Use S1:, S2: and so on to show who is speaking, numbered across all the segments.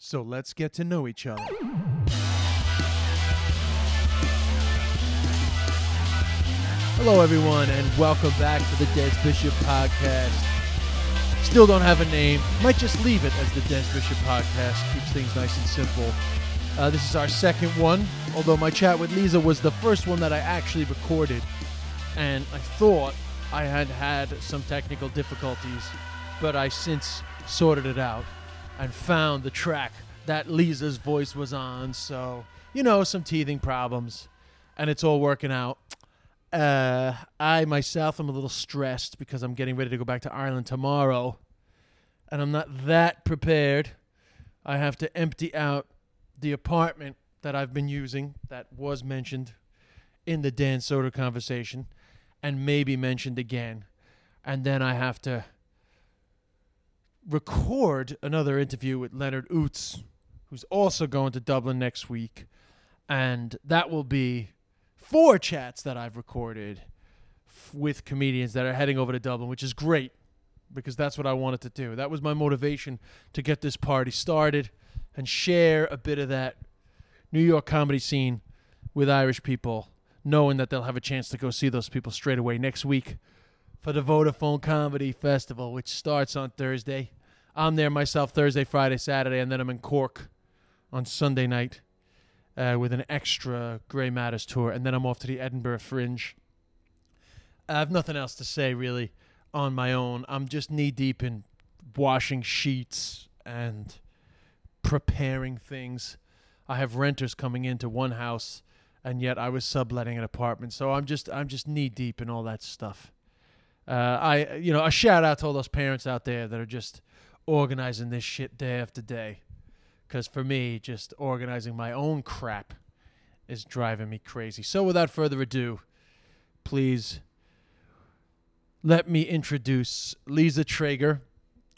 S1: So let's get to know each other. Hello, everyone, and welcome back to the Des Bishop Podcast. Still don't have a name. Might just leave it as the Des Bishop Podcast. Keeps things nice and simple. Uh, this is our second one, although my chat with Lisa was the first one that I actually recorded. And I thought I had had some technical difficulties, but I since sorted it out and found the track that Lisa's voice was on. So, you know, some teething problems, and it's all working out. Uh, I myself am a little stressed because I'm getting ready to go back to Ireland tomorrow, and I'm not that prepared. I have to empty out the apartment that I've been using that was mentioned in the Dan Soder conversation and maybe mentioned again. And then I have to record another interview with Leonard Ouzts, who's also going to Dublin next week. And that will be four chats that I've recorded f- with comedians that are heading over to Dublin, which is great because that's what I wanted to do. That was my motivation to get this party started and share a bit of that New York comedy scene with Irish people, knowing that they'll have a chance to go see those people straight away next week for the Vodafone Comedy Festival, which starts on Thursday. I'm there myself Thursday, Friday, Saturday, and then I'm in Cork on Sunday night uh, with an extra Grey Matters tour, and then I'm off to the Edinburgh Fringe. I have nothing else to say really on my own. I'm just knee deep in washing sheets and preparing things. I have renters coming into one house, and yet I was subletting an apartment, so I'm just I'm just knee deep in all that stuff. Uh, I you know a shout out to all those parents out there that are just organizing this shit day after day, because for me, just organizing my own crap is driving me crazy. So without further ado, please let me introduce Lisa Treyger,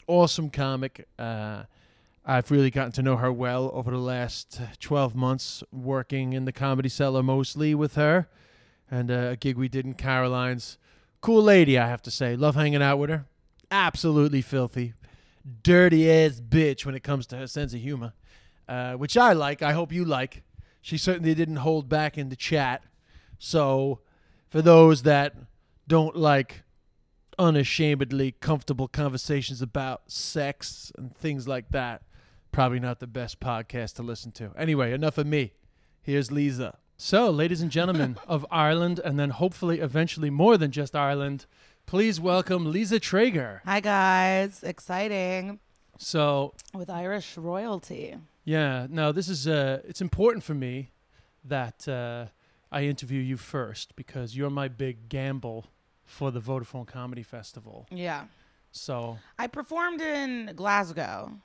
S1: awesome comic. Uh, I've really gotten to know her well over the last 12 months, working in the comedy cellar mostly with her, and uh, a gig we did in Caroline's. Cool lady, I have to say. Love hanging out with her. Absolutely filthy. Dirty ass bitch when it comes to her sense of humor, uh, which I like. I hope you like. She certainly didn't hold back in the chat. So, for those that don't like unashamedly comfortable conversations about sex and things like that, probably not the best podcast to listen to. Anyway, enough of me. Here's Lisa. So, ladies and gentlemen of Ireland, and then hopefully eventually more than just Ireland, please welcome Lisa Treyger.
S2: Hi guys, exciting
S1: So,
S2: with Irish royalty.
S1: yeah, no, this is uh, it's important for me that uh, I interview you first because you're my big gamble for the Vodafone Comedy Festival.
S2: Yeah,
S1: So,
S2: I performed in Glasgow.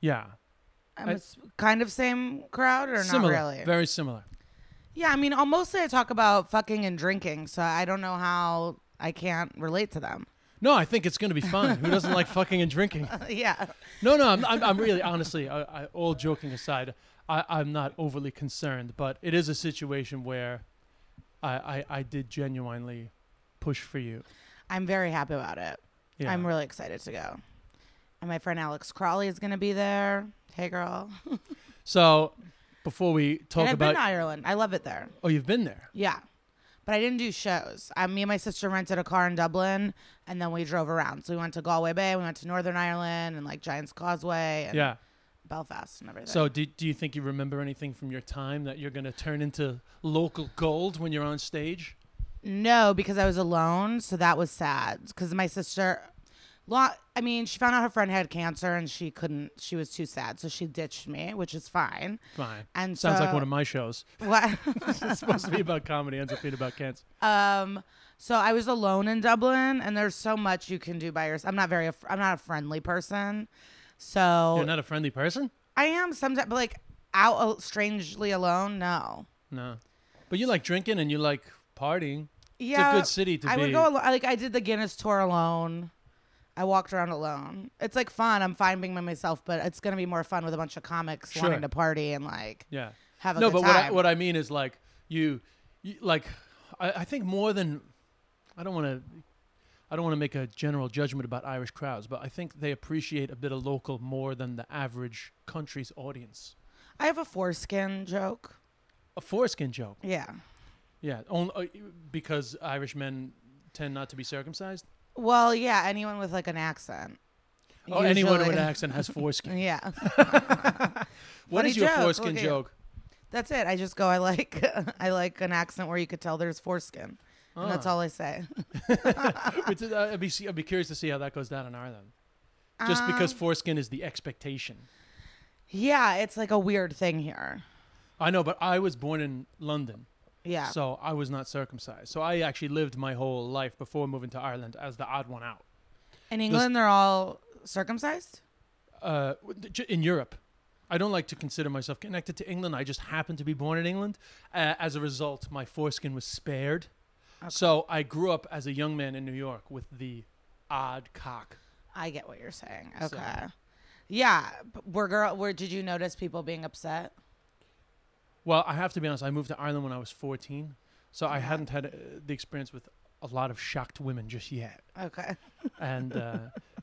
S1: yeah,
S2: I'm
S1: I-
S2: a kind of same crowd or
S1: similar,
S2: not really?
S1: very similar.
S2: yeah, I mean, I'll mostly I talk about fucking and drinking, so I don't know how I can't relate to them.
S1: No, I think it's going to be fun. Who doesn't like fucking and drinking?
S2: yeah,
S1: No, no, I'm, I'm, I'm really, honestly, I, I, all joking aside, I, I'm not overly concerned, but it is a situation where I, I, I did genuinely push for you.
S2: I'm very happy about it.
S1: Yeah.
S2: I'm really excited to go. And my friend Alex Crawley is going to be there. Hey, girl.
S1: so, before we talk
S2: and I've
S1: about,
S2: been to Ireland. I love it there.
S1: oh, you've been there.
S2: Yeah. But I didn't do shows. I, me and my sister rented a car in Dublin and then we drove around. So we went to Galway Bay, we went to Northern Ireland and like Giant's Causeway and
S1: Yeah.
S2: Belfast and everything.
S1: So, do, do you think you remember anything from your time that you're going to turn into local gold when you're on stage?
S2: no, because I was alone. So that was sad. Because my sister, I mean, she found out her friend had cancer and she couldn't, she was too sad. So she ditched me, which is fine.
S1: Fine.
S2: And
S1: Sounds like one of my shows.
S2: What?
S1: It's supposed to be about comedy, ends up being about cancer.
S2: Um, so I was alone in Dublin, and there's so much you can do by yourself. I'm not very, I'm not a friendly person, So
S1: You're not a friendly person?
S2: I am sometimes, but like out strangely alone, no.
S1: No. But you like drinking and you like partying.
S2: Yeah,
S1: good city to
S2: I
S1: be.
S2: I would go. Like I did the Guinness tour alone. I walked around alone. It's like fun. I'm fine being by myself, but it's gonna be more fun with a bunch of comics
S1: Sure.
S2: wanting to party and like
S1: Yeah.
S2: have a
S1: no,
S2: good
S1: but what I,
S2: time.
S1: what I mean is like you, you like I, I think more than I don't want to I don't want to make a general judgment about Irish crowds, but I think they appreciate a bit of local more than the average country's audience.
S2: I have a foreskin joke.
S1: A foreskin joke.
S2: Yeah.
S1: Yeah, only uh, because Irish men tend not to be circumcised.
S2: Well, yeah. Anyone with like an accent.
S1: Oh, anyone with an accent has foreskin.
S2: Yeah.
S1: What
S2: Funny
S1: is your
S2: joke,
S1: foreskin
S2: look at-
S1: joke?
S2: That's it. I just go. I like. I like an accent where you could tell there's foreskin, and that's
S1: Ah.
S2: all I say.
S1: It's, uh, I'd be I'd be curious to see how that goes down in Ireland. Just because
S2: Um,
S1: foreskin is the expectation.
S2: Yeah, it's like a weird thing here.
S1: I know, but I was born in London,
S2: Yeah.
S1: so I was not circumcised. So I actually lived my whole life before moving to Ireland as the odd one out.
S2: In England, they're all circumcised.
S1: Uh, in Europe, I don't like to consider myself connected to England. I just happened to be born in England. Uh, as a result, my foreskin was spared. So I grew up as a young man in New York with the odd cock.
S2: I get what you're saying.
S1: So-
S2: Okay. Yeah. but Were girl? Were did you notice people being upset?
S1: Well, I have to be honest. I moved to Ireland when I was 14, so I
S2: Uh-huh.
S1: hadn't had uh, the experience with a lot of shocked women just yet.
S2: Okay.
S1: And uh,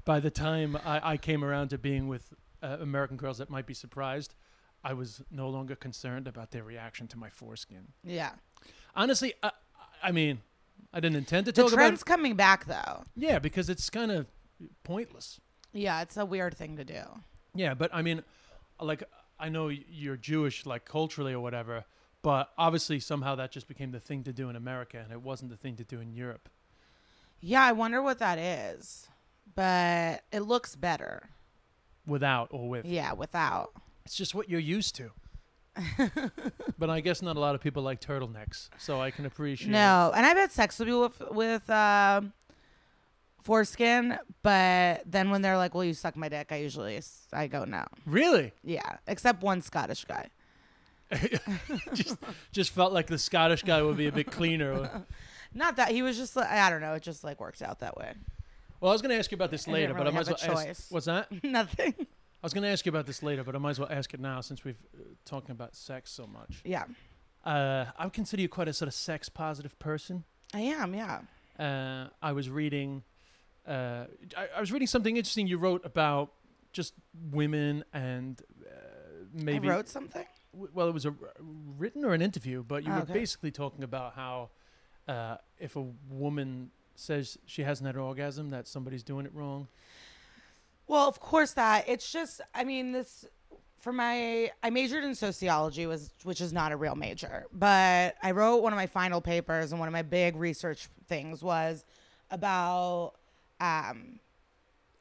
S1: by the time I, I came around to being with uh, American girls that might be surprised, I was no longer concerned about their reaction to my foreskin.
S2: Yeah.
S1: Honestly, I, I mean, I didn't intend to
S2: The
S1: talk about.
S2: The trend's coming back though.
S1: Yeah, because it's kind of pointless.
S2: Yeah, it's a weird thing to do.
S1: Yeah, but I mean, like I know you're Jewish, like culturally or whatever, but obviously somehow that just became the thing to do in America, and it wasn't the thing to do in Europe.
S2: Yeah, I wonder what that is, but it looks better.
S1: Without or with,
S2: Yeah, without.
S1: it's just what you're used to. but I guess not a lot of people like turtlenecks, so I can appreciate.
S2: No, and I've had sex with people with with um foreskin, but then when they're like, "Will you suck my dick?" I usually I go no.
S1: really,
S2: Yeah, except one Scottish guy.
S1: just just felt like the Scottish guy would be a bit cleaner.
S2: Not that he was just like I don't know. It just like worked out that way.
S1: Well, I was going to ask you about this later,
S2: didn't
S1: but I
S2: really
S1: might as well
S2: a
S1: ask. What's that?
S2: Nothing.
S1: I was going to ask you about this later, but I might as well ask it now since we've uh, talking about sex so much.
S2: Yeah,
S1: Uh, I would consider you quite a sort of sex positive person.
S2: I am. Yeah.
S1: Uh, I was reading, uh, I, I was reading something interesting you wrote about just women and uh, maybe.
S2: I wrote something.
S1: w- Well, it was a r- written or an interview, but you
S2: Oh,
S1: were
S2: okay.
S1: basically talking about how uh, if a woman says she hasn't had an orgasm, that somebody's doing it wrong.
S2: Well, of course that. It's just I mean this for my I majored in sociology was which is not a real major, but I wrote one of my final papers and one of my big research things was about um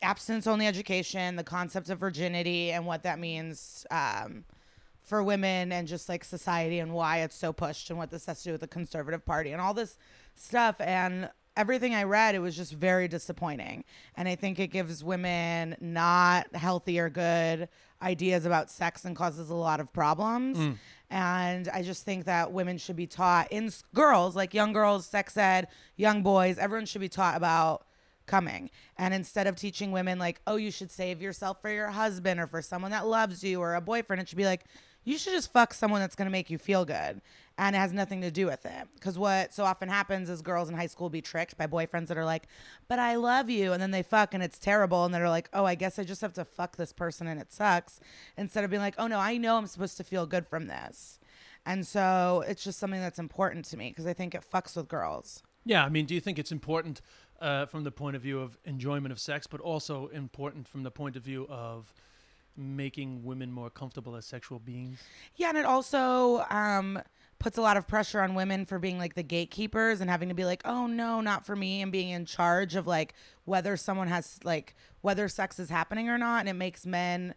S2: abstinence only education, the concept of virginity and what that means um for women and just like society and why it's so pushed and what this has to do with the conservative party and all this stuff. And everything I read it was just very disappointing. And I think it gives women not healthy or good ideas about sex and causes a lot of problems. And I just think that women should be taught in girls like young girls sex ed young boys everyone should be taught about coming. And instead of teaching women like, oh, you should save yourself for your husband or for someone that loves you or a boyfriend, it should be like, you should just fuck someone that's going to make you feel good. And it has nothing to do with it. Because what so often happens is girls in high school be tricked by boyfriends that are like, but I love you. And then they fuck and it's terrible. And they're like, oh, I guess I just have to fuck this person and it sucks. Instead of being like, oh, no, I know I'm supposed to feel good from this. And so it's just something that's important to me because I think it fucks with girls.
S1: Yeah, I mean, do you think it's important uh, from the point of view of enjoyment of sex, but also important from the point of view of making women more comfortable as sexual beings?
S2: Yeah, and it also um, puts a lot of pressure on women for being like the gatekeepers and having to be like, oh no, not for me, and being in charge of like whether someone has like whether sex is happening or not. And it makes men,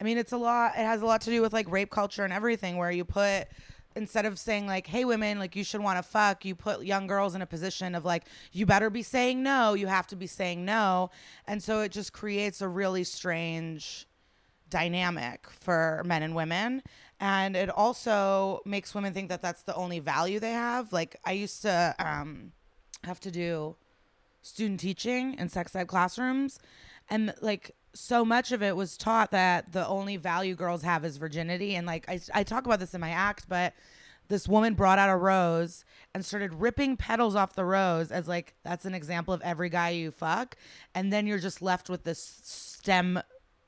S2: I mean, it's a lot, it has a lot to do with like rape culture and everything, where you put, instead of saying like, hey, women, like you should want to fuck, you put young girls in a position of like, you better be saying no, you have to be saying no. And so it just creates a really strange dynamic for men and women. And it also makes women think that that's the only value they have. Like, I used to um, have to do student teaching in sex ed classrooms. And like, so much of it was taught that the only value girls have is virginity. And like, I, I talk about this in my act, but this woman brought out a rose and started ripping petals off the rose as like that's an example of every guy you fuck and then you're just left with this stem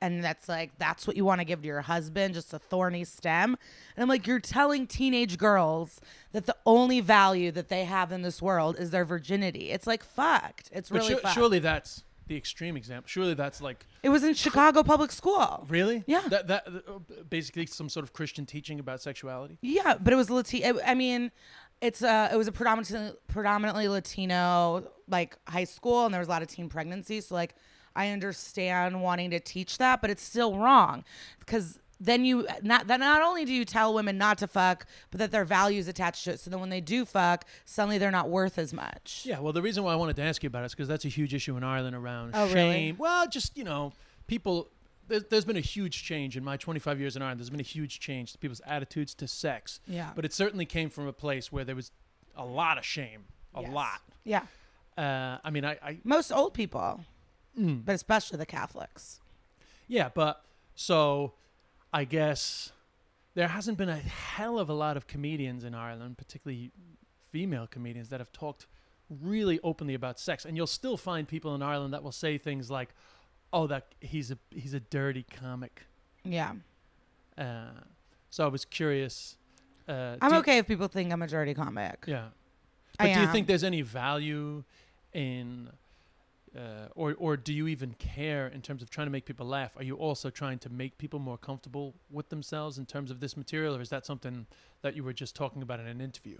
S2: and that's like that's what you want to give to your husband just a thorny stem and i'm like you're telling teenage girls that the only value that they have in this world is their virginity it's like fucked it's
S1: But
S2: really
S1: su-
S2: fucked.
S1: surely that's the extreme example. Surely that's like
S2: it was in chicago public school
S1: really
S2: Yeah.
S1: That that uh, basically some sort of Christian teaching about sexuality.
S2: Yeah, but it was Latino. I mean, it's uh, it was a predominantly predominantly Latino like high school, and there was a lot of teen pregnancies. So like, I understand wanting to teach that, but it's still wrong because then you not that not only do you tell women not to fuck, but that their values attached to it. So then when they do fuck, suddenly they're not worth as much.
S1: Yeah, well, the reason why I wanted to ask you about it is because that's a huge issue in Ireland around
S2: Oh, really?
S1: Well, just you know, people. There's, there's been a huge change in my 25 years in Ireland. There's been a huge change to people's attitudes to sex.
S2: Yeah.
S1: But it certainly came from a place where there was a lot of shame, a
S2: Yes.
S1: lot.
S2: Yeah,
S1: Uh, I mean, I, I
S2: most old people,
S1: Mm.
S2: but especially the Catholics.
S1: Yeah, but so I guess there hasn't been a hell of a lot of comedians in Ireland, particularly female comedians, that have talked really openly about sex. And you'll still find people in Ireland that will say things like, "Oh, that he's a he's a dirty comic."
S2: Yeah,
S1: Uh, so I was curious. Uh,
S2: I'm okay if people think I'm a dirty comic.
S1: Yeah,
S2: I
S1: but do you
S2: am.
S1: think there's any value in? Uh, or, or do you even care in terms of trying to make people laugh? Are you also trying to make people more comfortable with themselves in terms of this material, or is that something that you were just talking about in an interview?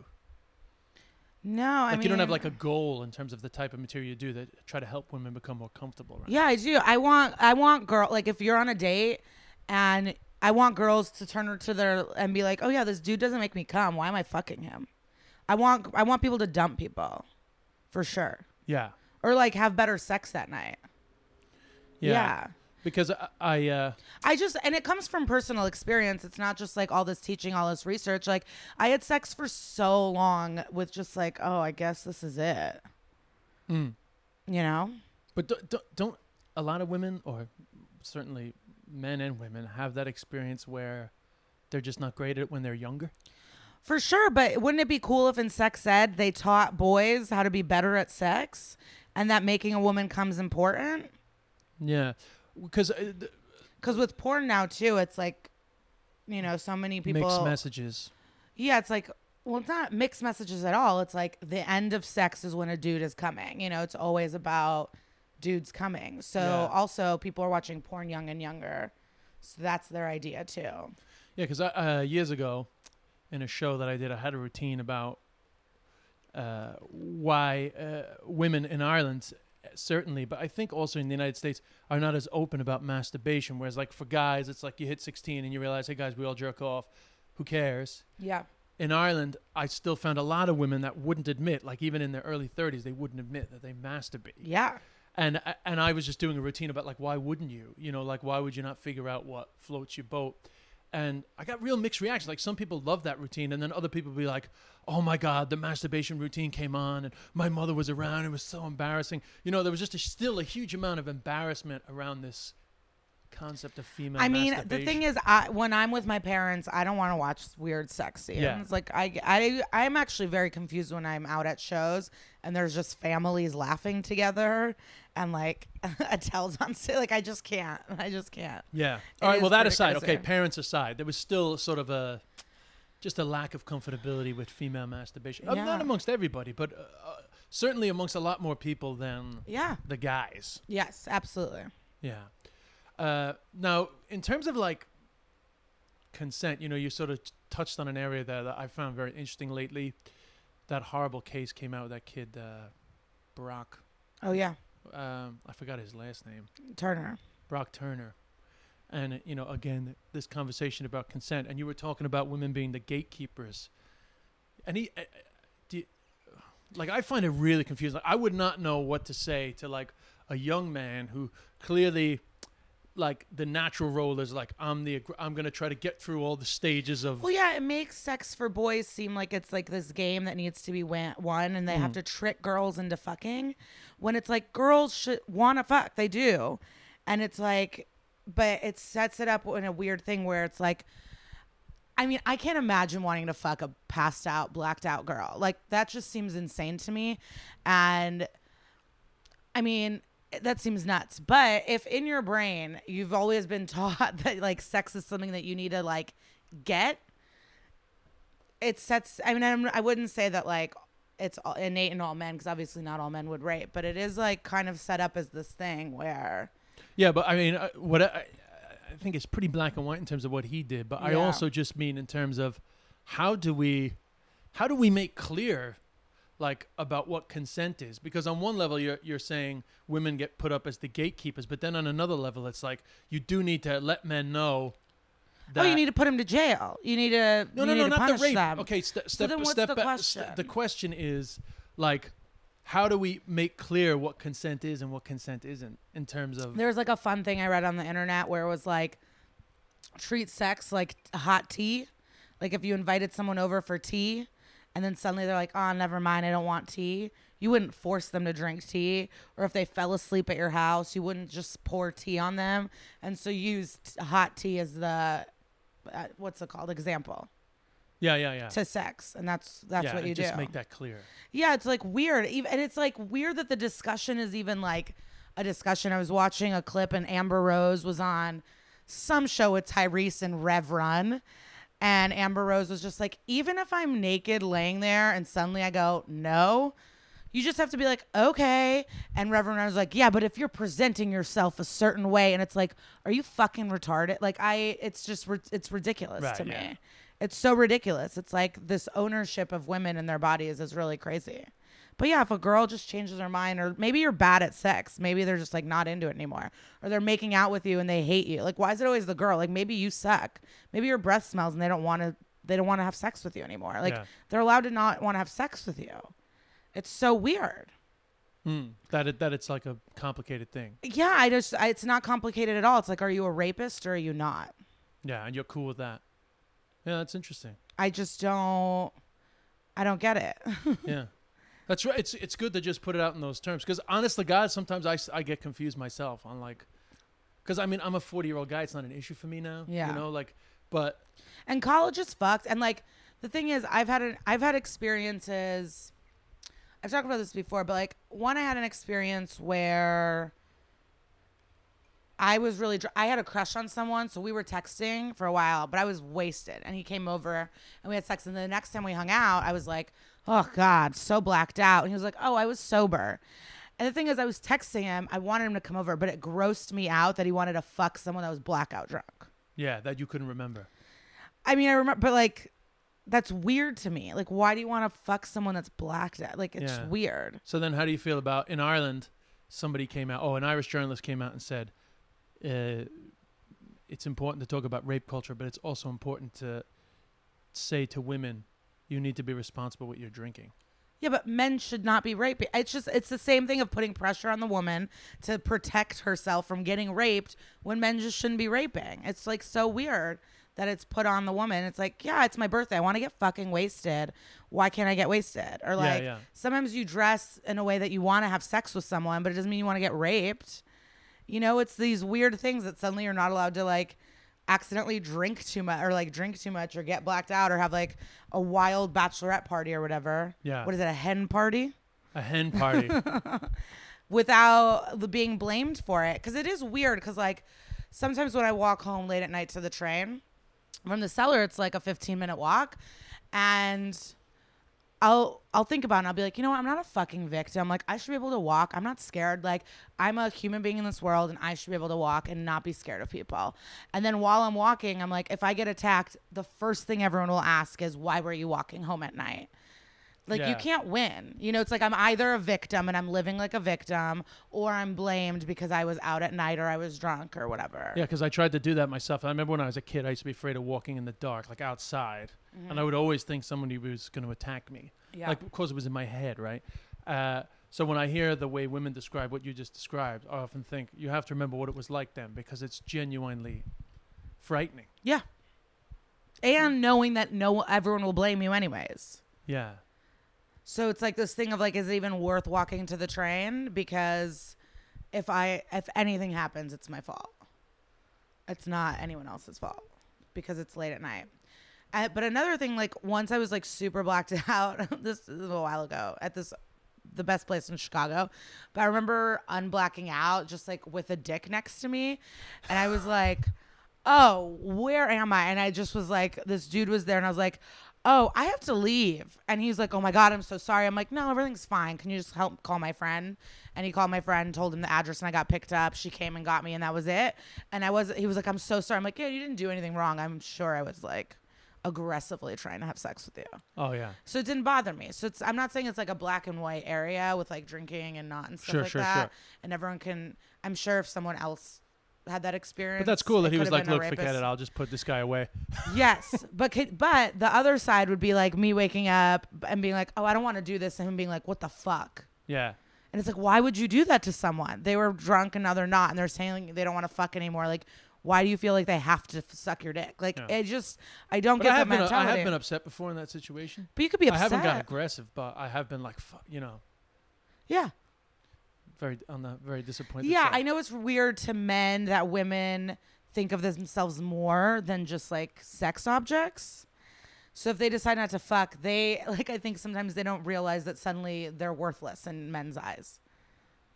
S2: No, I
S1: Like
S2: mean
S1: you don't have like a goal in terms of the type of material you do that try to help women become more comfortable around.
S2: Yeah, I do. I want I want girl like if you're on a date and I want girls to turn to their and be like, "Oh yeah, this dude doesn't make me come. Why am I fucking him?" I want I want people to dump people. For sure.
S1: Yeah,
S2: Or like have better sex that night.
S1: yeah.
S2: yeah.
S1: Because I, I uh,
S2: I just and it comes from personal experience. It's not just like all this teaching, all this research. Like I had sex for so long with just like, oh, I guess this is it.
S1: mm.
S2: You know?
S1: but don't, don't don't a lot of women, or certainly men and women, have that experience where they're just not great at it when they're younger.
S2: For sure, but wouldn't it be cool if in sex ed they taught boys how to be better at sex and that making a woman comes important?
S1: Yeah, because uh, th-
S2: Because with porn now, too, it's like, you know, so many people.
S1: mixed messages.
S2: Yeah, it's like, well, it's not mixed messages at all. It's like the end of sex is when a dude is coming. You know, it's always about dudes coming. So
S1: Yeah.
S2: also, people are watching porn young and younger. So that's their idea, too.
S1: Yeah, because uh, years ago, in a show that I did, I had a routine about uh, why uh, women in Ireland, certainly, but I think also in the United States, are not as open about masturbation. Whereas, like for guys, it's like you hit 16 and you realize, hey guys, we all jerk off. Who cares?
S2: Yeah.
S1: In Ireland, I still found a lot of women that wouldn't admit, like even in their early 30s, they wouldn't admit that they masturbate
S2: Yeah.
S1: and and I was just doing a routine about like why wouldn't you you know like why would you not figure out what floats your boat and I got real mixed reactions. Like some people love that routine and then other people be like oh my god the masturbation routine came on and my mother was around. It was so embarrassing. You know there was just a, still a huge amount of embarrassment around this concept of female
S2: I mean, the thing is, I when I'm with my parents, I don't want to watch weird sex scenes.
S1: Yeah.
S2: Like I, I, I'm actually very confused when I'm out at shows and there's just families laughing together and like Adele's on stage. Like I just can't. I just can't.
S1: yeah
S2: It
S1: all right well that aside okay parents aside there was still sort of a just a lack of comfortability with female masturbation Uh,
S2: Yeah.
S1: not amongst everybody but uh, uh, certainly amongst a lot more people than
S2: Yeah.
S1: the guys.
S2: Yes, absolutely.
S1: Yeah. Uh, now, in terms of like consent, you know, you sort of t- touched on an area there that I found very interesting lately. That horrible case came out with that kid, uh, Brock.
S2: Oh yeah,
S1: Um, I forgot his last name.
S2: Turner.
S1: Brock Turner. And, you know, again, this conversation about consent, and you were talking about women being the gatekeepers. And he, uh, do you, like, I find it really confusing. Like, I would not know what to say to, like, a young man who clearly like the natural role is like I'm the I'm gonna try to get through all the stages of
S2: Well, yeah, it makes sex for boys seem like it's like this game that needs to be won, and they have hmm. to trick girls into fucking. When it's like girls should want to fuck, they do, and it's like, but it sets it up in a weird thing where it's like, I mean, I can't imagine wanting to fuck a passed out, blacked out girl. Like that just seems insane to me, and I mean, that seems nuts. But if in your brain you've always been taught that like sex is something that you need to like get, it sets. I mean, I'm, I wouldn't say that like it's innate in all men because obviously not all men would rape, but it is like kind of set up as this thing where
S1: Yeah, but I mean, uh, what I, I think it's pretty black and white in terms of what he did. But I also just mean in terms of how do we, how do we make clear, like about what consent is? Because on one level, you're you're saying women get put up as the gatekeepers, but then on another level, it's like you do need to let men know. That
S2: oh, you need to put him to jail. You need to
S1: no, no, no, not the rape.
S2: them.
S1: Okay, st- step
S2: then what's
S1: step
S2: the
S1: back.
S2: question?
S1: St- the question is like, how do we make clear what consent is and what consent isn't in terms of
S2: There's like a fun thing I read on the internet where it was like treat sex like hot tea. Like if you invited someone over for tea and then suddenly they're like, "Oh, never mind, I don't want tea." You wouldn't force them to drink tea, or if they fell asleep at your house, you wouldn't just pour tea on them. And so use hot tea as the uh, what's it called example
S1: yeah, yeah, yeah.
S2: to sex, and that's that's
S1: yeah,
S2: what you
S1: and
S2: do.
S1: just make that clear.
S2: Yeah, it's like weird. Even and it's like weird that the discussion is even like a discussion. I was watching a clip and Amber Rose was on some show with Tyrese and Rev Run. And Amber Rose was just like, even if I'm naked laying there and suddenly I go, no, you just have to be like, okay. And Reverend was like, yeah, but if you're presenting yourself a certain way, and it's like, are you fucking retarded? Like, I, it's just, it's ridiculous
S1: Right,
S2: to
S1: yeah.
S2: me. It's so ridiculous. It's like this ownership of women and their bodies is really crazy. But yeah, if a girl just changes her mind, or maybe you're bad at sex, maybe they're just like not into it anymore, or they're making out with you and they hate you. Like, why is it always the girl? Like, maybe you suck. Maybe your breath smells and they don't want to. They don't want to have sex with you anymore. Like,
S1: Yeah.
S2: they're allowed to not want to have sex with you. It's so weird.
S1: Hmm. That it, that it's like a complicated thing.
S2: Yeah, I just I, it's not complicated at all. It's like, are you a rapist or are you not?
S1: Yeah, and you're cool with that. Yeah, that's interesting.
S2: I just don't. I don't get it.
S1: yeah, that's right. It's it's good to just put it out in those terms because honestly, God, sometimes I get confused myself on like, because I mean I'm a 40 year old guy. It's not an issue for me now.
S2: Yeah.
S1: You know, like, but
S2: and college is fucked and like the thing is i've had an i've had experiences i've talked about this before but like one i had an experience where i was really dr- i had a crush on someone so we were texting for a while but i was wasted and he came over and we had sex and the next time we hung out i was like oh god so blacked out and he was like oh i was sober and the thing is i was texting him i wanted him to come over but it grossed me out that he wanted to fuck someone that was blackout drunk
S1: yeah, that you couldn't remember.
S2: I mean, I remember, but like, that's weird to me. Like, why do you want to fuck someone that's blacked out? Like, it's
S1: Yeah.
S2: weird.
S1: So then, how do you feel about in Ireland? Somebody came out. Oh, an Irish journalist came out and said, uh, "It's important to talk about rape culture, but it's also important to say to women, you need to be responsible with your drinking."
S2: Yeah, but men should not be raping. It's just, it's the same thing of putting pressure on the woman to protect herself from getting raped when men just shouldn't be raping. It's like so weird that it's put on the woman. It's like, yeah, it's my birthday. I want to get fucking wasted. Why can't I get wasted? Or like,
S1: yeah.
S2: sometimes you dress in a way that you want to have sex with someone, but it doesn't mean you want to get raped. You know, it's these weird things that suddenly you're not allowed to like accidentally drink too much or like drink too much or get blacked out or have like a wild bachelorette party or whatever.
S1: Yeah.
S2: What is it, a hen party?
S1: A hen party.
S2: Without the being blamed for it. Cause it is weird. Cause like sometimes when I walk home late at night to the train from the cellar, it's like a 15 minute walk. And I'll I'll think about it and I'll be like, you know what? I'm not a fucking victim. Like I should be able to walk. I'm not scared. Like I'm a human being in this world and I should be able to walk and not be scared of people. And then while I'm walking, I'm like, if I get attacked, the first thing everyone will ask is, why were you walking home at night? Like you can't win. You know, it's like I'm either a victim and I'm living like a victim, or I'm blamed because I was out at night or I was drunk or whatever.
S1: Yeah, because I tried to do that myself. I remember when I was a kid, I used to be afraid of walking in the dark, like outside, and I would always think somebody was going to attack me.
S2: Mm-hmm. Yeah.
S1: Like, of course, it was in my head, right? Uh, So when I hear the way women describe what you just described, I often think you have to remember what it was like then because it's genuinely frightening.
S2: Yeah. And knowing that no everyone will blame you anyways.
S1: Yeah.
S2: So it's like this thing of like, is it even worth walking to the train? Because if I if anything happens, it's my fault. It's not anyone else's fault because it's late at night. Uh, but another thing, like once I was like super blacked out. this is a while ago at this the best place in Chicago. But I remember unblacking out just like with a dick next to me, and I was like, "Oh, where am I?" And I just was like, this dude was there, and I was like. Oh, I have to leave. And he's like, Oh my God, I'm so sorry. I'm like, No, everything's fine. Can you just help call my friend? And he called my friend, told him the address, and I got picked up. She came and got me, and that was it. And I was, he was like, I'm so sorry. I'm like, Yeah, you didn't do anything wrong. I'm sure I was like aggressively trying to have sex with you.
S1: Oh yeah.
S2: So it didn't bother me. So it's I'm not saying it's like a black and white area with like drinking and not and stuff
S1: Sure,
S2: like
S1: sure,
S2: that.
S1: sure.
S2: And everyone can I'm sure if someone else had that experience.
S1: But that's cool that he was like,
S2: have been a
S1: "Look, forget
S2: rapist."
S1: it. I'll just put this guy away."
S2: Yes, but but the other side would be like me waking up and being like, "Oh, I don't want to do this," and him being like, "What the fuck?"
S1: Yeah.
S2: And it's like, why would you do that to someone? They were drunk and now they're not, and they're saying they don't want to fuck anymore. Like, why do you feel like they have to f- suck your dick? Like,
S1: Yeah.
S2: it just, I don't
S1: But
S2: get
S1: I
S2: the
S1: have, been, I have been upset before in that situation.
S2: but you could be upset.
S1: I
S2: upset.
S1: haven't got aggressive, but I have been like, fuck, you know,
S2: yeah,
S1: very on the very disappointed.
S2: yeah.
S1: side.
S2: I know it's weird to men that women think of themselves more than just like sex objects. So if they decide not to fuck, they like I think sometimes they don't realize that suddenly they're worthless in men's eyes.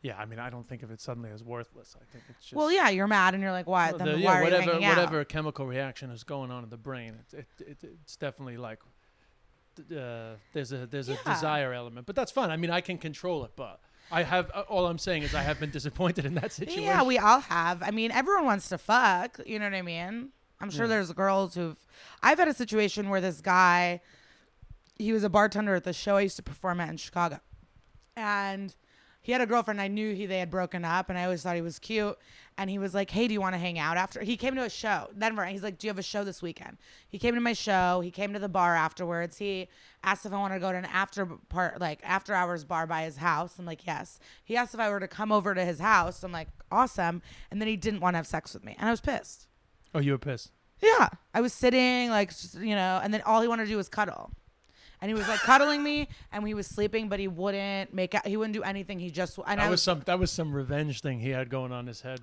S1: Yeah, I mean, I don't think of it suddenly as worthless. I think it's just
S2: well, yeah, you're mad and you're like, why? Then
S1: the-
S2: why
S1: yeah,
S2: are you
S1: whatever
S2: out?
S1: whatever chemical reaction is going on in the brain, it, it, it, it's definitely like uh, there's a there's a desire element, but that's fine. I mean, I can control it, but I have uh, all I'm saying is I have been disappointed in that situation.
S2: Yeah, we all have. I mean, everyone wants to fuck. You know what I mean? I'm sure there's girls who've. I've had a situation where this guy, he was a bartender at the show I used to perform at in Chicago, and he had a girlfriend. I knew he they had broken up, and I always thought he was cute. And he was like, "Hey, do you want to hang out after?" He came to a show, Denver. And he's like, "Do you have a show this weekend?" He came to my show. He came to the bar afterwards. He asked if I wanted to go to an after part, like after hours bar by his house. I'm like, "Yes." He asked if I were to come over to his house. I'm like, "Awesome." And then he didn't want to have sex with me, and I was pissed.
S1: Oh, you were pissed.
S2: Yeah, I was sitting like you know, and then all he wanted to do was cuddle. And he was like cuddling me, and he was sleeping, but he wouldn't make out. He wouldn't do anything. He just and
S1: That
S2: I
S1: was some that was some revenge thing he had going on in his head.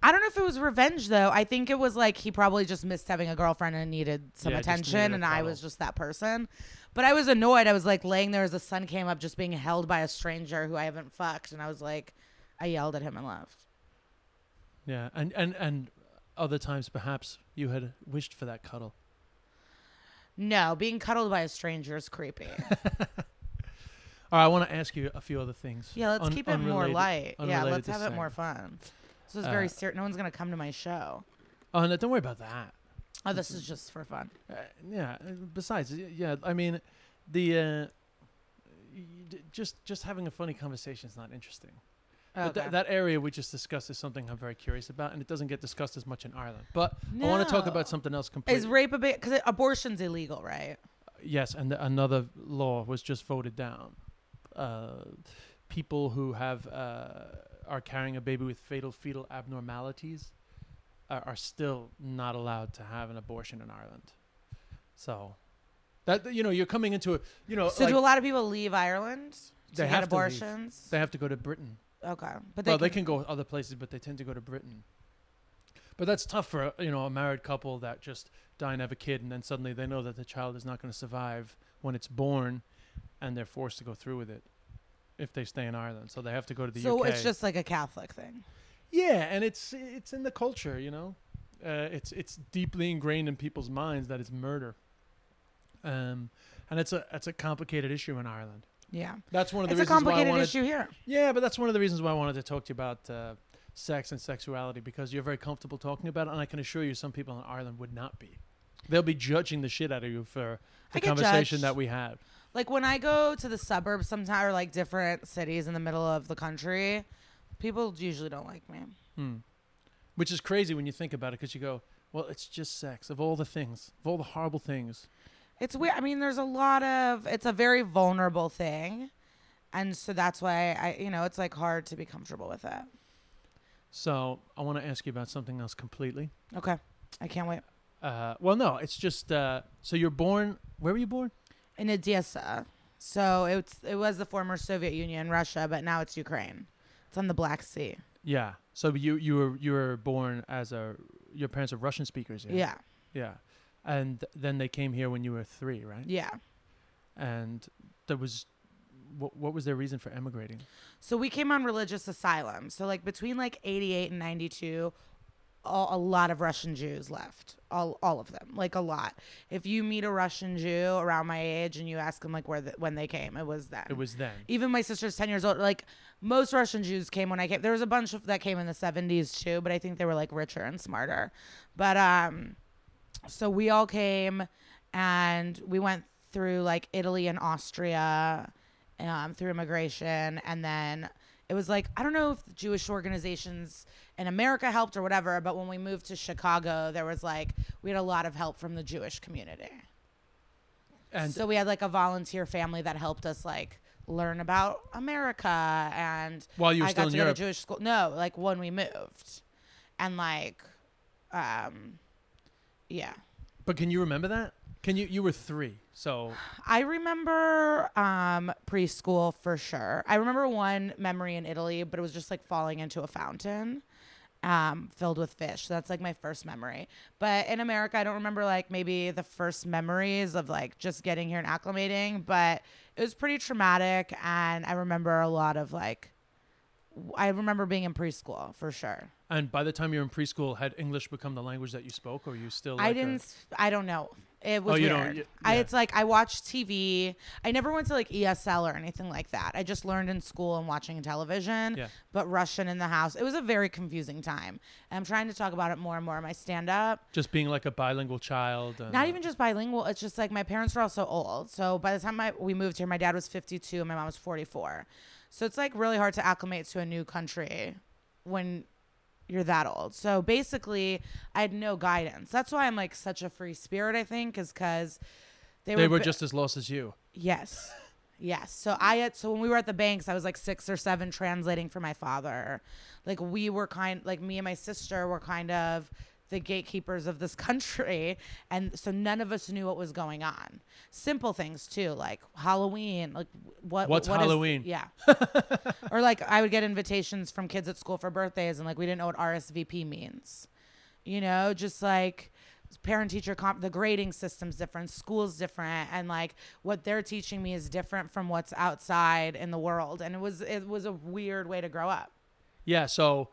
S2: I don't know if it was revenge though. I think it was like he probably just missed having a girlfriend and needed some
S1: Yeah,
S2: attention,
S1: needed
S2: and I was just that person. But I was annoyed. I was like laying there as the sun came up, just being held by a stranger who I haven't fucked, and I was like, I yelled at him and left.
S1: Yeah, and and and other times perhaps you had wished for that cuddle.
S2: No, being cuddled by a stranger is creepy.
S1: All right, I want to ask you a few other things.
S2: Yeah, let's
S1: Un-
S2: keep it more light. Yeah, let's have it more fun. This is very
S1: Uh,
S2: serious. No one's gonna come to my show.
S1: Oh no, don't worry about that.
S2: Oh, this is just for fun.
S1: Uh, yeah. uh, Besides, yeah. I mean, the uh, just just having a funny conversation is not interesting. But
S2: Okay.
S1: th- that area we just discussed is something I'm very curious about, and it doesn't get discussed as much in Ireland. But I want to talk about something else completely.
S2: is rape a bit? Because abortion's illegal, right?
S1: yes, and th- another law was just voted down. Uh, people who have uh, are carrying a baby with fatal fetal abnormalities are, are still not allowed to have an abortion in Ireland. So that you know, you're coming into a you know,
S2: So
S1: like,
S2: do a lot of people leave Ireland to
S1: They
S2: get
S1: have to leave.
S2: abortions?
S1: they have to go to Britain.
S2: Okay, but they
S1: well,
S2: can,
S1: they can go other places, but they tend to go to Britain. But that's tough for you know a married couple that just die and have a kid, and then suddenly they know that the child is not going to survive when it's born, and they're forced to go through with it if they stay in Ireland. So they have to go to the UK.
S2: So
S1: UK.
S2: it's just like a Catholic thing.
S1: yeah, and it's it's in the culture, you know. Uh, it's it's deeply ingrained in people's minds that it's murder. Um, and it's a it's a complicated issue in Ireland.
S2: Yeah,
S1: That's one of the
S2: it's a
S1: reasons why I
S2: complicated
S1: wanted
S2: issue here.
S1: yeah, but that's one of the reasons why I wanted to talk to you about uh, sex and sexuality because you're very comfortable talking about it, and I can assure you, some people in Ireland would not be. They'll be judging the shit out of you for the conversation
S2: judged.
S1: that we had.
S2: Like when I go to the suburbs, sometimes or like different cities in the middle of the country, people usually don't like me.
S1: Hmm. Which is crazy when you think about it, because you go, "Well, it's just sex. Of all the things, of all the horrible things,
S2: It's weird. I mean, there's a lot of. It's a very vulnerable thing, and so that's why I, you know, it's like hard to be comfortable with it.
S1: So I want to ask you about something else completely.
S2: Okay, I can't wait.
S1: Uh, well, no, it's just uh, so you're born. Where were you born?
S2: In Odessa, so it's it was the former Soviet Union, Russia, but now it's Ukraine. It's on the Black Sea.
S1: Yeah. So you you were you were born as a your parents are Russian speakers. Yeah.
S2: Yeah,
S1: Yeah. And then they came here when you were three, right?
S2: yeah.
S1: And there was, what what was their reason for emigrating?
S2: So we came on religious asylum. So like between like 88 and 92, all, a lot of Russian Jews left. All all of them, like a lot. If you meet a Russian Jew around my age and you ask them like where the, when they came, it was then.
S1: It was then.
S2: even my sister's 10 years old like most russian jews came when i came there was a bunch of that came in the 70s too but i think they were like richer and smarter but um so we all came and we went through like italy and austria um, through immigration and then it was like i don't know if the jewish organizations in america helped or whatever but when we moved to chicago there was like we had a lot of help from the jewish community
S1: And
S2: so we had like a volunteer family that helped us like learn about America and
S1: While you were
S2: I
S1: still
S2: got
S1: in
S2: to
S1: Europe?
S2: go to Jewish school. No, like when we moved. And like um yeah.
S1: but can you remember that? Can you you were three, so
S2: I remember um preschool for sure. I remember one memory in Italy, but it was just like falling into a fountain um filled with fish. So that's like my first memory. But in America, I don't remember like maybe the first memories of like just getting here and acclimating, but it was pretty traumatic and I remember a lot of like I remember being in preschool for sure.
S1: and by the time you were in preschool, had English become the language that you spoke, or you still?
S2: I
S1: like a-
S2: didn't. I don't know. It was
S1: Oh,
S2: weird.
S1: don't- y-
S2: I,
S1: yeah.
S2: it's like I watched TV. I never went to like ESL or anything like that. I just learned in school and watching television.
S1: Yeah.
S2: But Russian in the house. It was a very confusing time. And I'm trying to talk about it more and more in my stand up.
S1: just being like a bilingual child.
S2: Not uh, even just bilingual. It's just like my parents are also old. So by the time I, we moved here, my dad was 52 and my mom was 44. So it's like really hard to acclimate to a new country when you're that old. So basically, I had no guidance. That's why I'm like such a free spirit, I think, is because they,
S1: They
S2: were
S1: were just as lost as you.
S2: Yes. Yes. So I had so when we were at the banks, I was like six or seven translating for my father. Like we were kind like me and my sister were kind of the gatekeepers of this country and so none of us knew what was going on. Simple things too, like Halloween, like what
S1: What's
S2: what is-
S1: Halloween?
S2: yeah. or like I would get invitations from kids at school for birthdays and like we didn't know what RSVP means. You know, just like parent teacher comp the grading system's different school's different and like what they're teaching me is different from what's outside in the world and it was it was a weird way to grow up
S1: Yeah. So,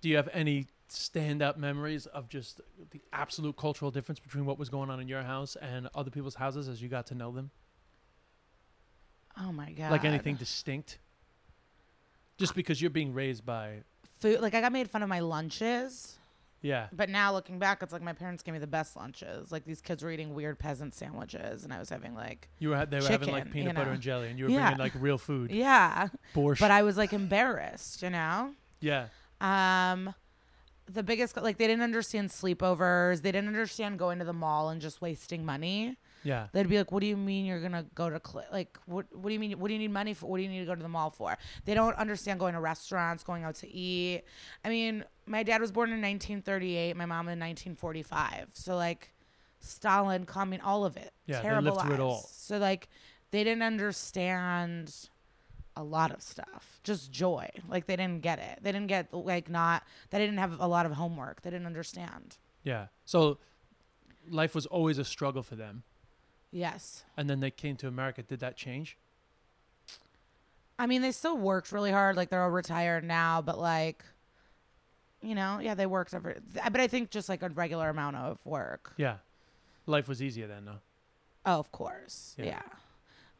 S1: do you have any stand-up memories of just the absolute cultural difference between what was going on in your house and other people's houses as you got to know them?
S2: oh my god
S1: Like anything distinct? Just because you're being raised by,
S2: food like i got made fun of my lunches.
S1: Yeah,
S2: but now looking back it's like my parents gave me the best lunches. Like these kids were eating weird peasant sandwiches and i was having like
S1: you were they were having like peanut
S2: you
S1: butter and jelly, and you were
S2: Yeah.
S1: bringing like real food,
S2: yeah.
S1: Borscht.
S2: but i was like embarrassed you know?
S1: Yeah,
S2: Um, the biggest like they didn't understand sleepovers. They didn't understand going to the mall and just wasting money.
S1: yeah,
S2: They'd be like, "What do you mean you're gonna go to cl- like what? What do you mean? What do you need money for? What do you need to go to the mall for?" They don't understand going to restaurants, going out to eat. I mean, my dad was born in 1938. My mom in 1945. So like, Stalin, coming, all of it.
S1: Yeah, they
S2: terrible
S1: lived through it all.
S2: So like, they didn't understand a lot of stuff. Just joy. Like they didn't get it. They didn't get like not. They didn't have a lot of homework. They didn't understand.
S1: yeah. So, life was always a struggle for them,
S2: Yes.
S1: and then they came to America. Did that change?
S2: I mean, they still worked really hard. Like they're all retired now, but like, you know, yeah, they worked every. But I think just like a regular amount of work.
S1: Yeah, life was easier then, though.
S2: Oh, of course.
S1: Yeah.
S2: Yeah.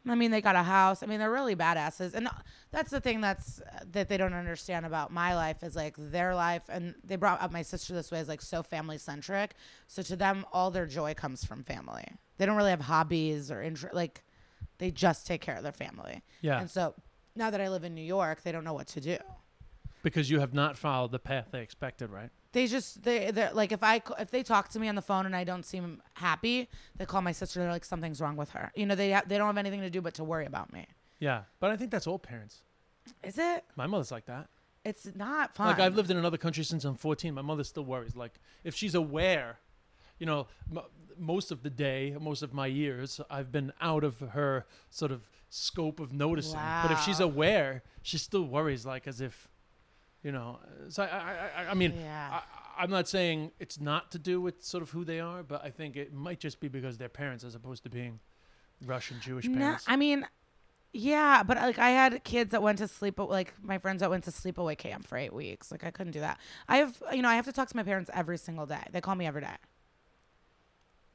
S2: I mean, they got a house. I mean, they're really badasses, and that's the thing that's uh, that they don't understand about my life is like their life, and they brought up my sister this way is like so family centric. So to them, all their joy comes from family. They don't really have hobbies or interest. Like, they just take care of their family.
S1: Yeah,
S2: And so now that I live in New York, they don't know what to do.
S1: because you have not followed the path they expected, right?
S2: They just they they're like if I if they talk to me on the phone and I don't seem happy, they call my sister. They're like something's wrong with her. You know they ha- they don't have anything to do but to worry about me.
S1: Yeah, but I think that's all parents.
S2: Is it?
S1: My mother's like that.
S2: It's not fun.
S1: Like I've lived in another country since I'm 14. My mother still worries. Like if she's aware, you know, m- most of the day, most of my years, I've been out of her sort of scope of noticing. But if she's aware, she still worries, like as if, you know. So I, I, I, I mean,
S2: Yeah.
S1: I, I'm not saying it's not to do with sort of who they are, but I think it might just be because they're parents as opposed to being Russian Jewish
S2: No,
S1: parents.
S2: I mean, yeah, but like I had kids that went to sleep, like my friends that went to sleepaway camp for eight weeks. Like I couldn't do that. I have, you know, I have to talk to my parents every single day. They call me every day.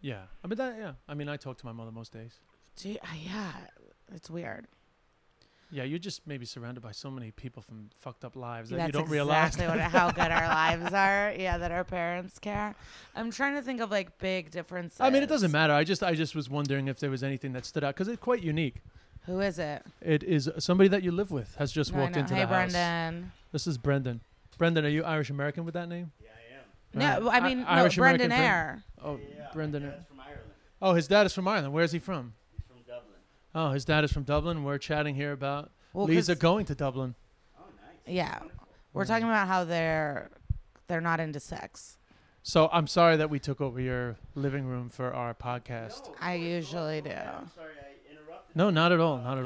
S1: yeah, I mean that. Yeah, I mean I talk to my mother most days.
S2: Gee, uh, yeah, it's weird.
S1: Yeah, you're just maybe surrounded by so many people from fucked up lives that
S2: That's
S1: you don't realize.
S2: exactly what, how good our lives are. Yeah, that our parents care. I'm trying to think of like big differences.
S1: I mean, it doesn't matter. I just, I just was wondering if there was anything that stood out because it's quite unique.
S2: Who is it?
S1: It is somebody that you live with has just
S2: No, I
S1: walked
S2: know.
S1: into
S2: hey,
S1: the house.
S2: Brendan.
S1: This is Brendan. Brendan, are you Irish American with that name? Yeah, I am.
S2: No, I mean, no,
S1: Irish
S2: Brendan
S1: American
S2: Air.
S1: Oh, Brendan.
S3: Dad's from Ireland.
S1: Oh, his dad is from Ireland. Where's he from?
S3: He's from Dublin.
S1: Oh, his dad is from Dublin. We're chatting here about
S2: Well,
S1: Lisa
S2: 'cause-
S1: going to Dublin.
S3: Oh, nice.
S2: Yeah, we're talking about how they're they're not into sex.
S1: So I'm sorry that we took over your living room for our podcast.
S2: I usually do.
S3: I'm sorry I interrupted.
S1: No, not at all. Not at all.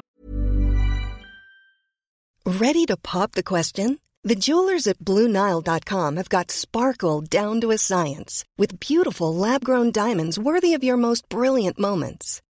S4: Ready to pop the question? The jewelers at BlueNile.com have got sparkle down to a science with beautiful lab grown diamonds worthy of your most brilliant moments.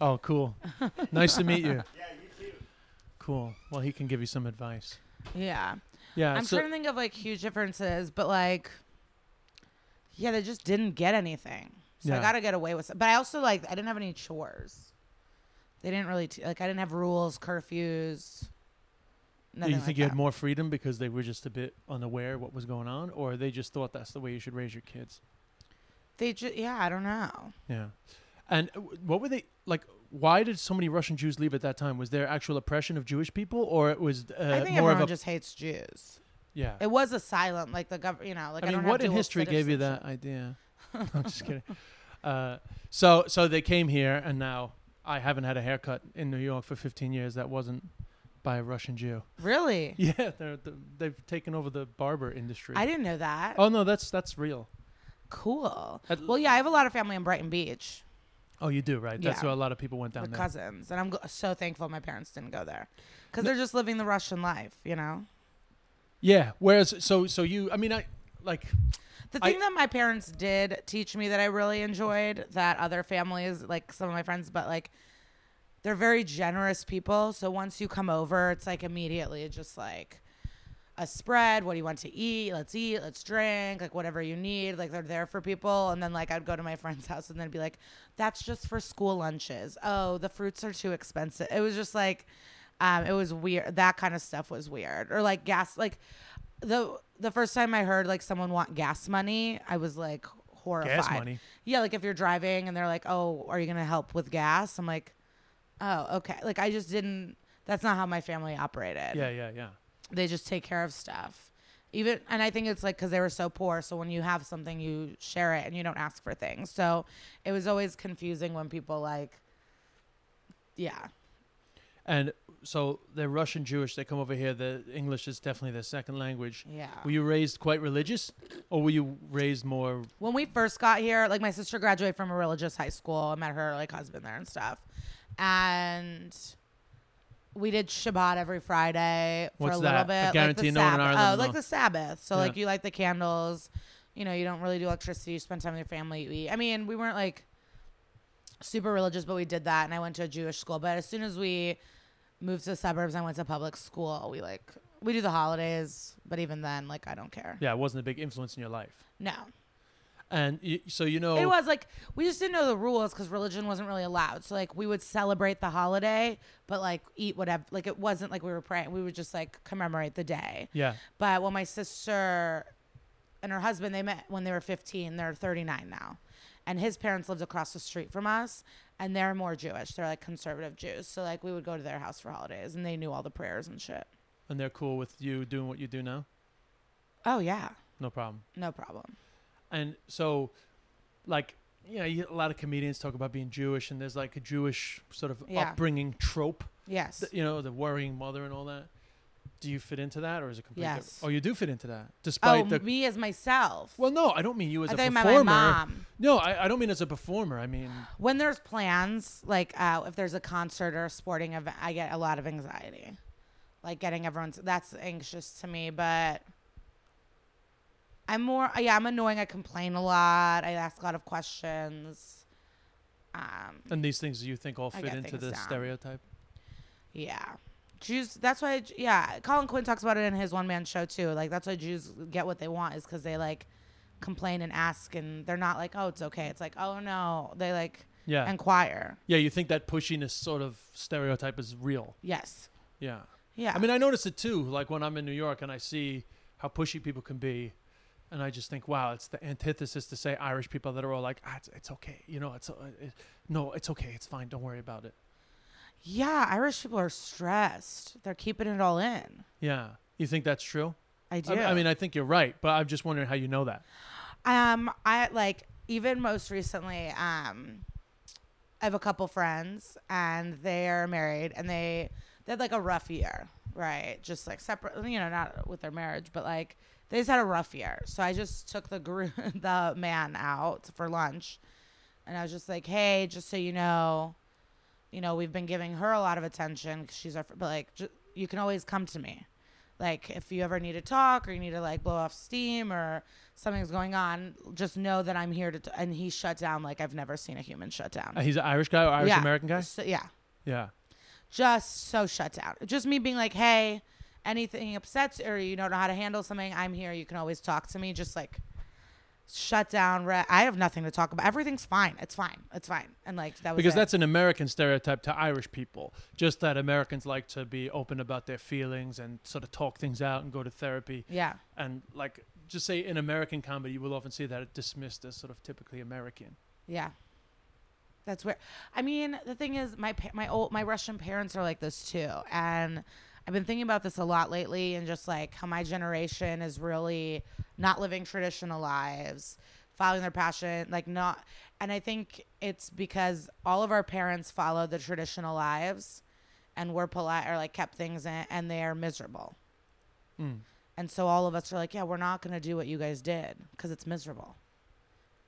S1: Oh, cool. nice to meet you. Yeah, you too. Cool. Well, he can give you some advice.
S2: Yeah.
S1: Yeah.
S2: I'm
S1: so,
S2: trying to think of like huge differences, but like, yeah, they just didn't get anything. So I got to get away with it. But I also like, I didn't have any chores. They didn't really, t- like, I didn't have rules, curfews. Nothing
S1: you think
S2: like
S1: you
S2: that.
S1: had more freedom because they were just a bit unaware what was going on, or they just thought that's the way you should raise your kids?
S2: They just, yeah, I don't know.
S1: Yeah. And uh, what were they like? Why did so many Russian Jews leave at that time? Was there actual oppression of Jewish people, or it was uh,
S2: I think
S1: more
S2: everyone
S1: of a
S2: just hates Jews.
S1: yeah?
S2: It was a silent, like the government, you know, like I,
S1: I mean, what in history gave you that idea? I'm just kidding. Uh, so, so they came here, and now I haven't had a haircut in New York for 15 years. That wasn't by a Russian Jew.
S2: Really?
S1: Yeah, they're, th- they've taken over the barber industry.
S2: I didn't know that.
S1: Oh no, that's that's real.
S2: Cool.
S1: At-
S2: well, yeah, I have a lot of family in Brighton Beach.
S1: Oh, you do, right? That's
S2: Yeah.
S1: why a lot of people went down there.
S2: cousins, and I'm go- so thankful my parents didn't go there because they're just living the Russian life, you know.
S1: Yeah. Whereas, so so you, I mean, I like.
S2: The
S1: I-
S2: thing that my parents did teach me that I really enjoyed that other families, like some of my friends, but like they're very generous people. So once you come over, it's like immediately just like a spread. What do you want to eat? Let's eat. Let's drink. Like whatever you need. Like they're there for people. And then like I'd go to my friend's house and then be like, that's just for school lunches. Oh, the fruits are too expensive. It was just like, um, it was weird. That kind of stuff was weird. Or like gas, like the the first time I heard like someone want gas money, I was like horrified.
S1: Gas money?
S2: Yeah, like if you're driving and they're like, "Oh, are you gonna help with gas?" I'm like, "Oh, okay." Like I just didn't. That's not how my family operated.
S1: Yeah, yeah, yeah.
S2: They just take care of stuff. Even and I think it's like because they were so poor. So when you have something, you share it and you don't ask for things. So it was always confusing when people like, yeah,
S1: And so they're Russian Jewish. They come over here. The English is definitely their second language.
S2: yeah.
S1: Were you raised quite religious, or were you raised more?
S2: when we first got here, like my sister graduated from a religious high school. I met her like husband there and stuff, and we did Shabbat every Friday for
S1: What's
S2: a little
S1: that? I
S2: bit.
S1: guarantee
S2: like the
S1: no one in
S2: Sabbath.
S1: Ireland
S2: Oh, like the Sabbath. So like
S1: Yeah.
S2: you light the candles, You know, you don't really do electricity. You spend time with your family. You eat. I mean, we weren't like super religious, but we did that. And I went to a Jewish school. But as soon as we moved to the suburbs, I went to public school. We like we do the holidays, but even then, like I don't care.
S1: Yeah, it wasn't a big influence in your life.
S2: No,
S1: And y so you know,
S2: it was like we just didn't know the rules because religion wasn't really allowed. So like we would celebrate the holiday, but like eat whatever. Like it wasn't like we were praying. We would just like commemorate the day.
S1: yeah,
S2: But when my sister and her husband they met when they were 15, they're 39 now. And his parents lived across the street from us and they're more Jewish. They're like conservative Jews. So like we would go to their house for holidays and they knew all the prayers and shit.
S1: and they're cool with you doing what you do now.
S2: Oh yeah.
S1: No problem.
S2: No problem.
S1: And so, like, you know, you, a lot of comedians talk about being Jewish, and there's like a Jewish sort of
S2: Yeah.
S1: upbringing trope.
S2: Yes.
S1: th- you know, the worrying mother and all that. Do you fit into that, or is it completely?
S2: Yes.
S1: Oh, you do fit into that,
S2: oh,
S1: despite the.
S2: me as myself.
S1: Well, no, I don't mean you as
S2: I
S1: a performer.
S2: my mom.
S1: No, I, I don't mean as a performer. I mean,
S2: When there's plans, like uh, if there's a concert or a sporting event, I get a lot of anxiety. Like getting everyone's that's anxious to me, but I'm more yeah, I'm annoying. I complain a lot. I ask a lot of questions. Um,
S1: and these things do you think all fit into the
S2: down.
S1: stereotype.
S2: yeah. Jews, that's why, yeah. Colin Quinn talks about it in his one man show too. Like, that's why Jews get what they want is because they like complain and ask, and they're not like, oh, it's okay. It's like, oh no. They like
S1: Yeah,
S2: inquire.
S1: yeah. You think that pushiness sort of stereotype is real?
S2: Yes.
S1: Yeah.
S2: Yeah.
S1: I mean, I notice it too. Like when I'm in New York and I see how pushy people can be, and I just think, wow, it's the antithesis to say Irish people that are all like, ah, it's, it's okay, you know, it's uh, it, no, it's okay, it's fine, don't worry about it.
S2: Yeah, Irish people are stressed. They're keeping it all in.
S1: Yeah, you think that's true?
S2: I do.
S1: I, I mean, I think you're right, but I'm just wondering how you know that.
S2: um, I like even most recently, um, I have a couple friends and they are married and they they had like a rough year, right? Just like separate, you know, not with their marriage, but like they just had a rough year. So I just took the group, the man out for lunch, and I was just like, hey, just so you know, you know, we've been giving her a lot of attention 'cause she's our, but like, ju- you can always come to me. Like, if you ever need to talk or you need to like blow off steam or something's going on, just know that I'm here to. T-. And he shut down like I've never seen a human shut down.
S1: Uh, he's an Irish guy or Irish
S2: Yeah.
S1: American guy?
S2: So, yeah,
S1: Yeah.
S2: just so shut down. Just me being like, hey, anything upsets or you don't know how to handle something, I'm here. You can always talk to me. Just like shut down. Re- I have nothing to talk about. Everything's fine. It's fine. It's fine. And like that was
S1: Because
S2: it.
S1: that's an American stereotype to Irish people. Just that Americans like to be open about their feelings and sort of talk things out and go to therapy.
S2: yeah.
S1: And like, just say in American comedy, you will often see that dismissed as sort of typically American.
S2: Yeah. That's where I mean, the thing is my my old my Russian parents are like this too. And I've been thinking about this a lot lately and just like how my generation is really not living traditional lives, following their passion, like not and I think it's because all of our parents followed the traditional lives and were polite or like kept things in and they are miserable.
S1: Mm.
S2: And so all of us are like, yeah, we're not going to do what you guys did because it's miserable.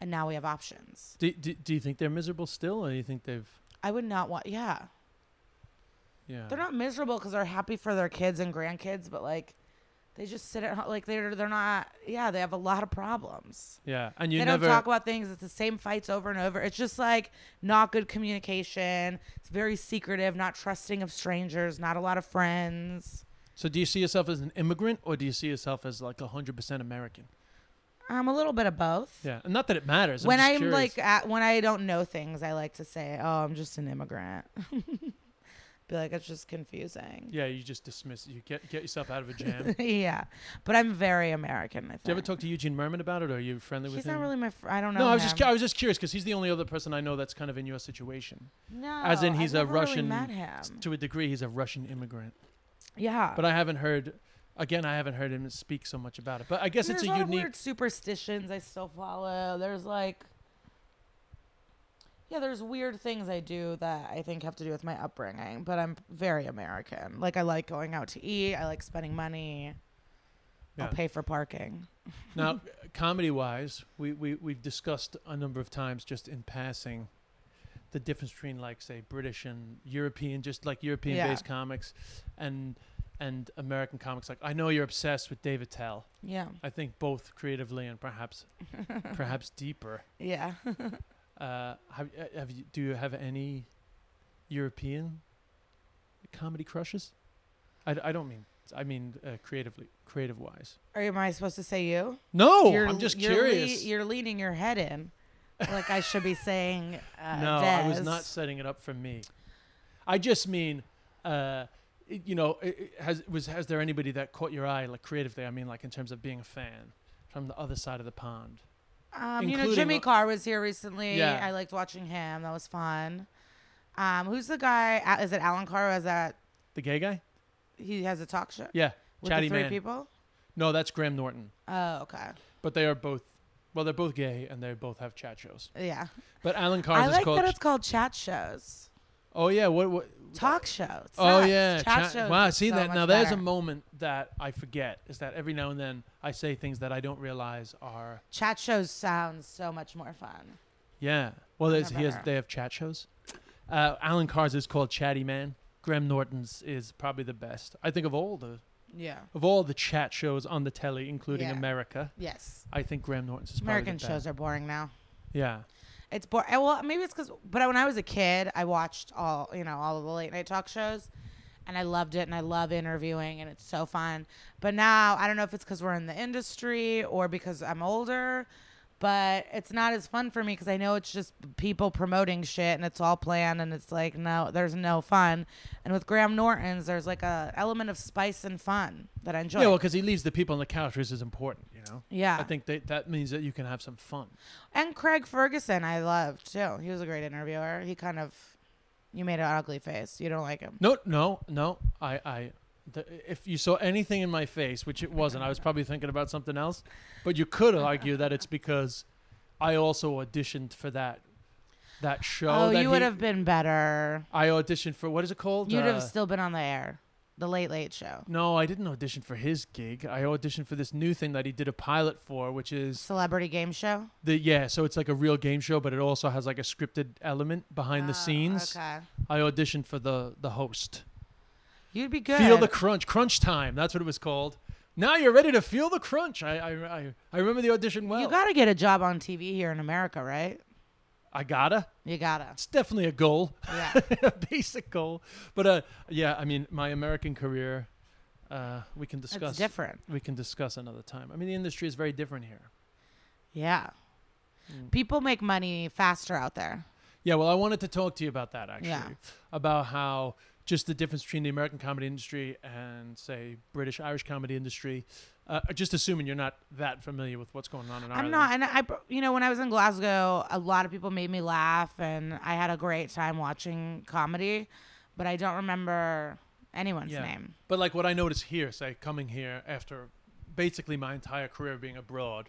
S2: And now we have options.
S1: Do, do, do you think they're miserable still, or do you think they've?
S2: I would not want. Yeah,
S1: Yeah.
S2: they're not miserable because they're happy for their kids and grandkids, but like, they just sit at home. Like they're they're not. Yeah, they have a lot of problems.
S1: Yeah, and you
S2: they
S1: never.
S2: don't talk about things. It's the same fights over and over. It's just like not good communication. It's very secretive, not trusting of strangers, not a lot of friends.
S1: so, do you see yourself as an immigrant, or do you see yourself as like hundred percent American?
S2: I'm a little bit of both.
S1: Yeah, not that it matters. I'm
S2: when I'm
S1: curious.
S2: like at, when I don't know things, I like to say, "Oh, I'm just an immigrant." Be like, it's just confusing.
S1: yeah, you just dismiss. it. You get get yourself out of a jam.
S2: yeah, but I'm very American. I think.
S1: you ever talk to Eugene Mirman about it, or are you friendly with him?
S2: He's not really my. Fr- I don't know.
S1: no, I was just cu- I was just curious because he's the only other person I know that's kind of in your situation.
S2: No,
S1: As in,
S2: I've
S1: he's a
S2: never really
S1: Russian.
S2: met him.
S1: To a degree, he's a Russian immigrant.
S2: Yeah,
S1: But I haven't heard. Again, I haven't heard him speak so much about it. But I guess it's
S2: a
S1: a
S2: lot of
S1: unique.
S2: weird superstitions I still follow. There's like, yeah, there's weird things I do that I think have to do with my upbringing. But I'm very American. Like I like going out to eat. I like spending money.
S1: Yeah.
S2: I'll pay for parking.
S1: Now, comedy wise, we, we, we've discussed a number of times just in passing the difference between, like, say, British and European, just like European based comics. And and American comics. Like I know you're obsessed with Dave Attell.
S2: Yeah.
S1: I think both creatively and perhaps perhaps deeper.
S2: Yeah.
S1: Uh, have, uh, have you, do you have any European comedy crushes? I, I don't mean I mean uh, creatively creative wise.
S2: Are am I supposed to say you?
S1: No,
S2: you're,
S1: I'm just
S2: you're
S1: curious.
S2: Le- you're leaning your head in, like I should be saying. Uh,
S1: no, I was not setting it up for me. I just mean, uh, it- you know, it, it has was has there anybody that caught your eye like creatively? I mean, like in terms of being a fan from the other side of the pond.
S2: Um, you know, Jimmy Carr was here recently.
S1: Yeah.
S2: I liked watching him. That was fun. Um, who's the guy? Is it Alan Carr? Or is that
S1: The gay guy?
S2: he has a talk show
S1: Yeah,
S2: with
S1: chatty
S2: three
S1: man.
S2: people?
S1: No, that's Graham Norton.
S2: Oh, okay.
S1: But they are both. Well, they're both gay and they both have chat shows.
S2: Yeah.
S1: But Alan Carr's
S2: I
S1: is
S2: like
S1: called.
S2: that it's called chat shows,
S1: oh yeah, what what?
S2: talk shows.
S1: Oh
S2: Sex.
S1: yeah,
S2: chat, shows.
S1: Wow,
S2: is
S1: see
S2: so
S1: that
S2: much
S1: now. There's a
S2: better.
S1: moment that I forget. Is that every now and then I say things that I don't realize are.
S2: Chat shows sounds so much more fun.
S1: Yeah. Well, there's, he has,
S2: better.
S1: they have chat shows. Uh, Alan Carr's is called Chatty Man. Graham Norton's is probably the best. I think of all the
S2: Yeah.
S1: of all the chat shows on the telly, including
S2: Yeah.
S1: America.
S2: Yes.
S1: I think Graham Norton's is
S2: American
S1: probably the
S2: shows are boring now.
S1: Yeah.
S2: It's boring. Well, maybe it's because, but when I was a kid, I watched all you know all of the late night talk shows, and I loved it, and I love interviewing, and it's so fun. But now I don't know if it's because we're in the industry or because I'm older, but it's not as fun for me because I know it's just people promoting shit and it's all planned, and it's like no, there's no fun. And with Graham Norton's, there's like a element of spice and fun that I enjoy.
S1: Yeah, well, because he leaves the people on the couch, which is important, know?
S2: yeah.
S1: I think that, that means that you can have some fun.
S2: And Craig Ferguson, I loved too. He was a great interviewer. He kind of, you made an ugly face. You don't like him.
S1: No, no, no. I, I, the, if you saw anything in my face, which it wasn't, I was probably thinking about something else. But you could argue that it's because I also auditioned for that, that show.
S2: Oh,
S1: that
S2: you would
S1: he-
S2: have been better.
S1: I auditioned for what is it called?
S2: You'd
S1: Uh,
S2: have still been on the air, the Late Late Show,
S1: No, I didn't audition for his gig. I auditioned for this new thing that he did a pilot for, which is
S2: Celebrity Game Show.
S1: the yeah. So it's like a real game show, but it also has like a scripted element behind the
S2: Oh,
S1: scenes.
S2: Okay,
S1: I auditioned for the the host.
S2: you'd be good.
S1: Feel the crunch, crunch time. That's what it was called. Now you're ready to feel the crunch. I I I, I remember the audition well.
S2: you gotta get a job on TV here in America, right?
S1: I gotta.
S2: You gotta.
S1: It's definitely a goal,
S2: Yeah.
S1: a basic goal. But uh, yeah, I mean, my American career, uh, we can discuss.
S2: it's different.
S1: We can discuss another time. I mean, the industry is very different here.
S2: Yeah.
S1: Mm.
S2: People make money faster out there.
S1: Yeah, well, I wanted to talk to you about that actually,
S2: Yeah.
S1: about how just the difference between the American comedy industry and say British Irish comedy industry. Uh, just assuming you're not that familiar with what's going on in Ireland.
S2: I'm not, and I, you know, when I was in Glasgow, a lot of people made me laugh, and I had a great time watching comedy, but I don't remember anyone's
S1: Yeah.
S2: name.
S1: But like what I notice here, say coming here after basically my entire career being abroad,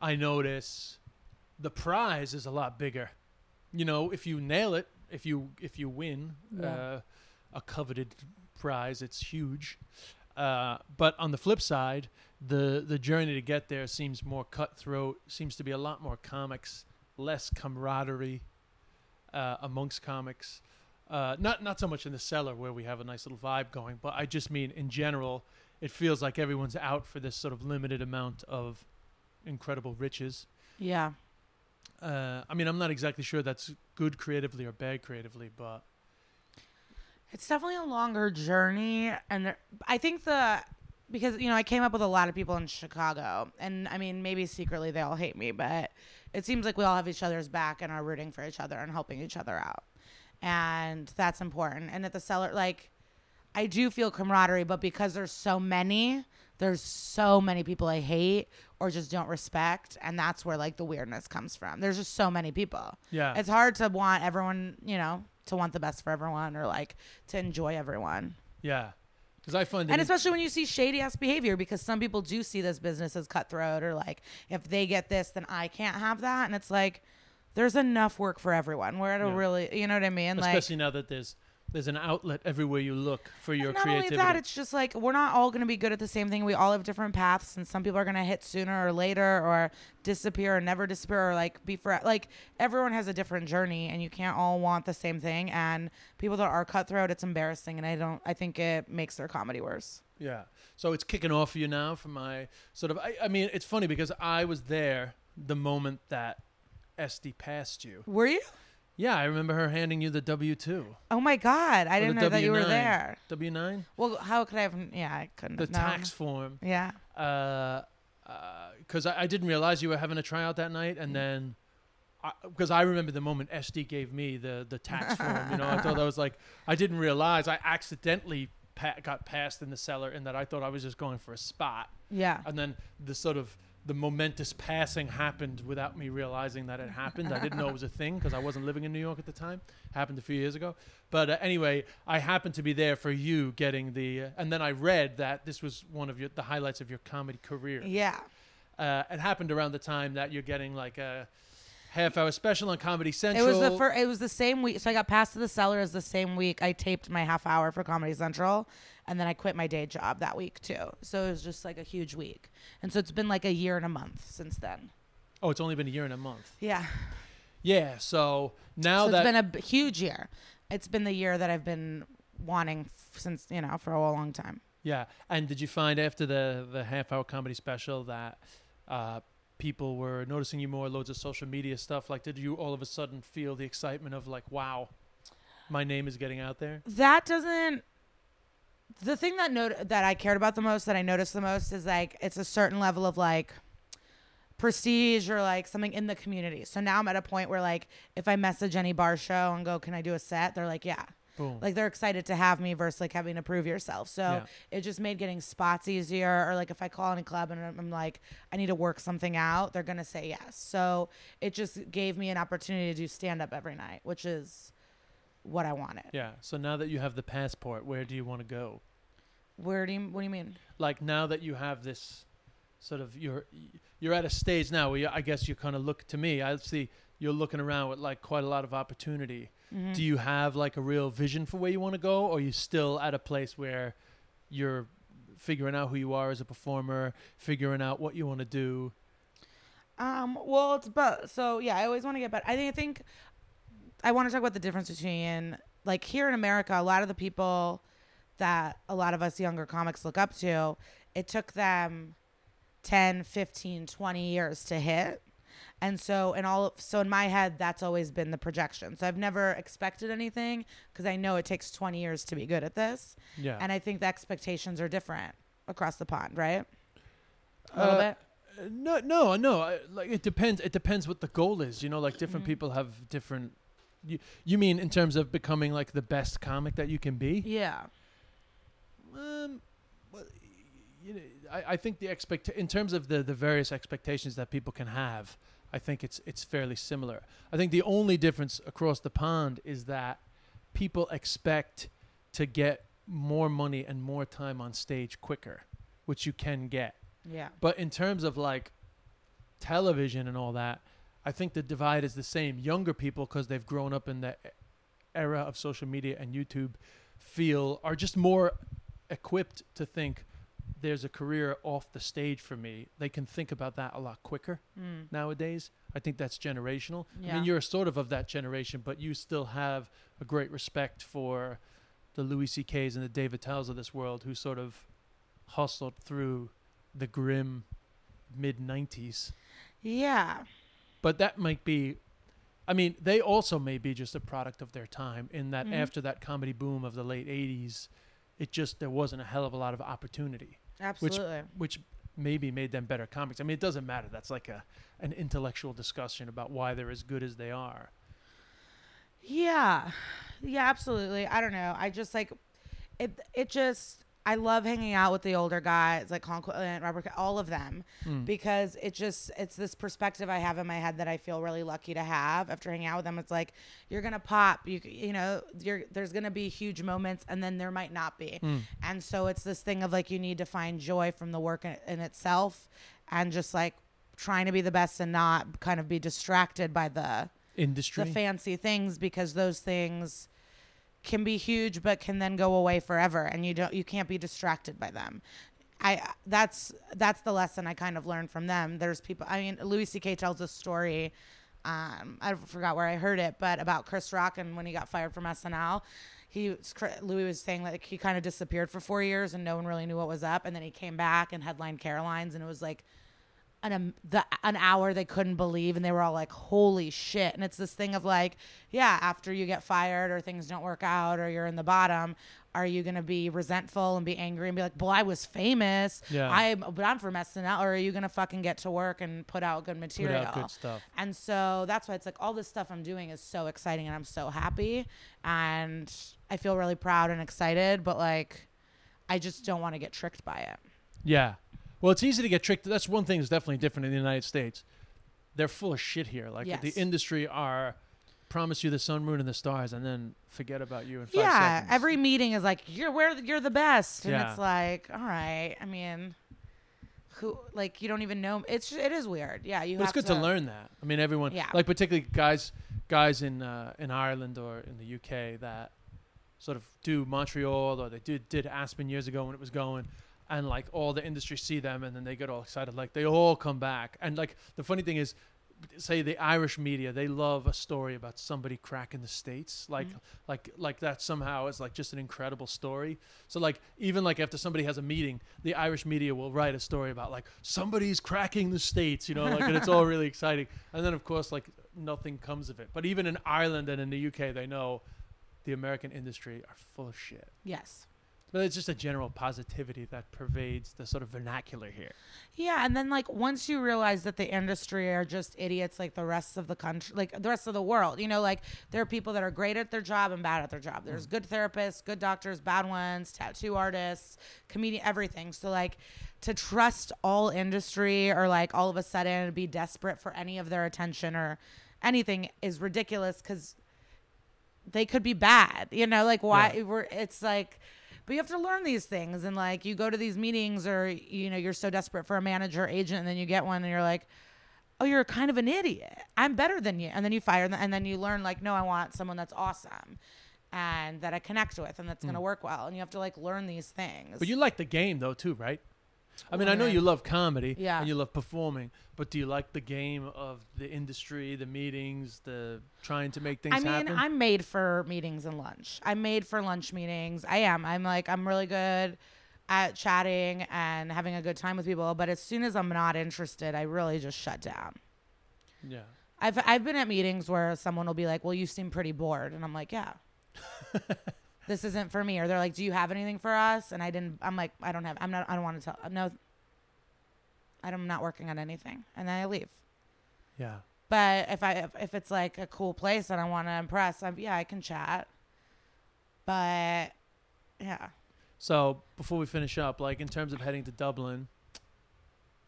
S1: I notice the prize is a lot bigger. You know, if you nail it, if you if you win
S2: Yeah.
S1: uh, a coveted prize, it's huge. Uh, but on the flip side, the the journey to get there seems more cutthroat. Seems to be a lot more comics, less camaraderie uh, amongst comics. Uh, not not so much in the cellar where we have a nice little vibe going, but I just mean in general, it feels like everyone's out for this sort of limited amount of incredible riches.
S2: Yeah.
S1: Uh, I mean, I'm not exactly sure that's good creatively or bad creatively, but
S2: It's definitely a longer journey, and there, I think the because you know I came up with a lot of people in Chicago, and I mean maybe secretly they all hate me, but it seems like we all have each other's back and are rooting for each other and helping each other out, and that's important. And at the cellar, like I do feel camaraderie, but because there's so many, there's so many people I hate or just don't respect, and that's where like the weirdness comes from. There's just so many people
S1: yeah,
S2: it's hard to want everyone, you know, to want the best for everyone or like to enjoy everyone.
S1: yeah. Because I find
S2: And especially when you see shady ass behavior, because some people do see this business as cutthroat or like, if they get this, then I can't have that. And it's like, there's enough work for everyone. We're at a
S1: Yeah.
S2: really, you know what I mean?
S1: especially now that there's there's an outlet everywhere you look for your
S2: not
S1: creativity.
S2: only that, it's just like we're not all going to be good at the same thing. We all have different paths, and some people are going to hit sooner or later, or disappear or never disappear, or like be for like everyone has a different journey, and you can't all want the same thing. And people that are cutthroat, it's embarrassing, and I don't. I think it makes their comedy worse.
S1: Yeah. So it's kicking off for you now from my sort of. I, I mean, it's funny because I was there the moment that Estee passed you.
S2: Were you?
S1: Yeah, I remember her handing you the W two.
S2: Oh my god, I didn't know that you were there.
S1: W nine.
S2: Well, how could I have? Yeah, I couldn't.
S1: The
S2: have known.
S1: tax form.
S2: Yeah.
S1: Uh, because I, I didn't realize you were having a tryout that night, and then. Because I, remember the moment Estee gave me the the tax form, you know, I thought I was like, I didn't realize I accidentally pa- got passed in the cellar, and that I thought I was just going for a spot,
S2: Yeah.
S1: and then the sort of the momentous passing happened without me realizing that it happened. I didn't know it was a thing because I wasn't living in New York at the time. happened a few years ago. But uh, anyway, I happened to be there for you getting the, uh, and then I read that this was one of your the highlights of your comedy career.
S2: Yeah.
S1: Uh, it happened around the time that you're getting like a half hour special on Comedy Central.
S2: It was the first. It was the same week. So I got passed to the cellar as the same week. I taped my half hour for Comedy Central, and then I quit my day job that week too. So it was just like a huge week. And so it's been like a year and a month since then.
S1: Oh, it's only been a year and a month.
S2: Yeah.
S1: Yeah. So now
S2: so
S1: that
S2: it's been a b- huge year. It's been the year that I've been wanting f- since you know for a long time.
S1: Yeah, and did you find after the the half hour comedy special that uh, people were noticing you more, loads of social media stuff? Like, did you all of a sudden feel the excitement of like, wow, my name is getting out there?
S2: That doesn't. The thing that not- that I cared about the most, that I noticed the most, is like it's a certain level of like prestige or like something in the community. So now I'm at a point where like if I message any bar show and go, "Can I do a set?" They're like, "Yeah."
S1: Boom.
S2: Like they're excited to have me versus like having to prove yourself. So
S1: Yeah.
S2: it just made getting spots easier. Or like if I call any club and I'm I'm like, I need to work something out, they're gonna say yes. So it just gave me an opportunity to do stand up every night, which is what I wanted.
S1: yeah. So now that you have the passport, where do you want to go?
S2: Where do you what do you mean?
S1: Like now that you have this sort of you're you're at a stage now where you, I guess you kind of look to me. I see you're looking around with like quite a lot of opportunity.
S2: Mm-hmm.
S1: Do you have like a real vision for where you want to go, or are you still at a place where you're figuring out who you are as a performer, figuring out what you want to do?
S2: Um, well, it's both. So yeah, I always want to get better. I think I think I want to talk about the difference between like here in America, a lot of the people that a lot of us younger comics look up to, it took them 10, 15, 20 years to hit. And so in all so in my head that's always been the projection. So I've never expected anything because I know it takes 20 years to be good at this.
S1: Yeah.
S2: And I think the expectations are different across the pond, right? A little
S1: Uh,
S2: bit.
S1: Uh, No, no, no. I, like it depends. It depends what the goal is. You know, like different
S2: Mm-hmm.
S1: people have different. You, you mean in terms of becoming like the best comic that you can be?
S2: Yeah.
S1: Um, well, you know, I, I think the expect in terms of the the various expectations that people can have, I think it's it's fairly similar. I think the only difference across the pond is that people expect to get more money and more time on stage quicker, which you can get.
S2: Yeah.
S1: But in terms of like television and all that, I think the divide is the same. Younger people, because they've grown up in the era of social media and YouTube, feel are just more equipped to think there's a career off the stage for me. They can think about that a lot quicker
S2: Mm.
S1: nowadays. I think that's generational. I
S2: Yeah.
S1: mean, you're sort of of that generation, but you still have a great respect for the Louis C.K.'s and the Dave Attells of this world who sort of hustled through the grim mid 90s.
S2: Yeah.
S1: But that might be, I mean, they also may be just a product of their time in that
S2: Mhm.
S1: after that comedy boom of the late 80s, it just, there wasn't a hell of a lot of opportunity
S2: Absolutely.
S1: which maybe made them better comics. I mean, it doesn't matter. That's like a an intellectual discussion about why they're as good as they are.
S2: yeah. Yeah, absolutely. I don't know. I just like it it just I love hanging out with the older guys like Colin Quinn, Robert, all of them,
S1: Hmm.
S2: because it just it's this perspective I have in my head that I feel really lucky to have after hanging out with them. It's like you're gonna pop, you you know, you're there's gonna be huge moments, and then there might not be,
S1: Hmm.
S2: and so it's this thing of like you need to find joy from the work in, in itself, and just like trying to be the best and not kind of be distracted by the
S1: Industry.
S2: the fancy things because those things can be huge but can then go away forever and you don't you can't be distracted by them. I that's that's the lesson i kind of learned from them. There's people i mean louis ck tells a story um, I forgot where I heard it, but about Chris Rock and when he got fired from SNL, he Louis was saying like he kind of disappeared for four years and no one really knew what was up, and then he came back and headlined Caroline's, and it was like an the an hour they couldn't believe, and they were all like, "Holy shit!" And it's this thing of like, yeah, after you get fired or things don't work out or you're in the bottom, are you gonna be resentful and be angry and be like, "Well, I was famous,
S1: Yeah.
S2: I but I'm from SNL," or are you gonna fucking get to work and put out good material?
S1: out good stuff.
S2: And so that's why it's like all this stuff I'm doing is so exciting and I'm so happy and I feel really proud and excited, but like I just don't want to get tricked by it.
S1: Yeah. Well, it's easy to get tricked. That's one thing that's definitely different in the United States. They're full of shit here. Like the industry are promise you the sun, moon, and the stars, and then forget about you in five
S2: yeah,
S1: seconds.
S2: every meeting is like you're where you're the best, and
S1: Yeah.
S2: it's like, all right. I mean, who like you don't even know? It's it is weird. Yeah, you.
S1: But it's good to, learn that. I mean, everyone,
S2: Yeah.
S1: like particularly guys, guys in uh, in Ireland or in the UK that sort of do Montreal or they did did Aspen years ago when it was going, and like all the industry see them and then they get all excited. Like they all come back, and like the funny thing is. Say the Irish media, they love a story about somebody cracking the states, like mm-hmm. like like that somehow is like just an incredible story. So like even like after somebody has a meeting, the Irish media will write a story about like somebody's cracking the states, you know, like and it's all really exciting. And then of course like nothing comes of it. But even in Ireland and in the UK, they know the American industry are full of shit.
S2: Yes.
S1: But it's just a general positivity that pervades the sort of vernacular here.
S2: Yeah, and then like once you realize that the industry are just idiots like the rest of the country, like the rest of the world, you know, like there are people that are great at their job and bad at their job. There's mm. good therapists, good doctors, bad ones, tattoo artists, comedian, everything. So like to trust all industry or like all of a sudden be desperate for any of their attention or anything is ridiculous because they could be bad. You know, like why
S1: Yeah.
S2: we're it's like but you have to learn these things and like you go to these meetings or you know, you're so desperate for a manager agent and then you get one and you're like, Oh, you're kind of an idiot. I'm better than you. And then you fire them and then you learn like, no, I want someone that's awesome and that I connect with and that's gonna mm. work well. And you have to like learn these things.
S1: But you like the game though too, right? I mean, I know you love comedy
S2: Yeah.
S1: and you love performing, but do you like the game of the industry, the meetings, the trying to make things happen?
S2: I mean,
S1: happen?
S2: I'm made for meetings and lunch. I'm made for lunch meetings. I am. I'm like, I'm really good at chatting and having a good time with people. But as soon as I'm not interested, I really just shut down.
S1: yeah.
S2: I've I've been at meetings where someone will be like, "Well, you seem pretty bored," and I'm like, "Yeah." this isn't for me or they're like do you have anything for us and i didn't i'm like i don't have i'm not i don't want to tell no i'm not working on anything and then i leave
S1: Yeah.
S2: but if I if, if it's like a cool place and I want to impress, I'm, yeah, I can chat. But yeah,
S1: So before we finish up, like in terms of heading to Dublin,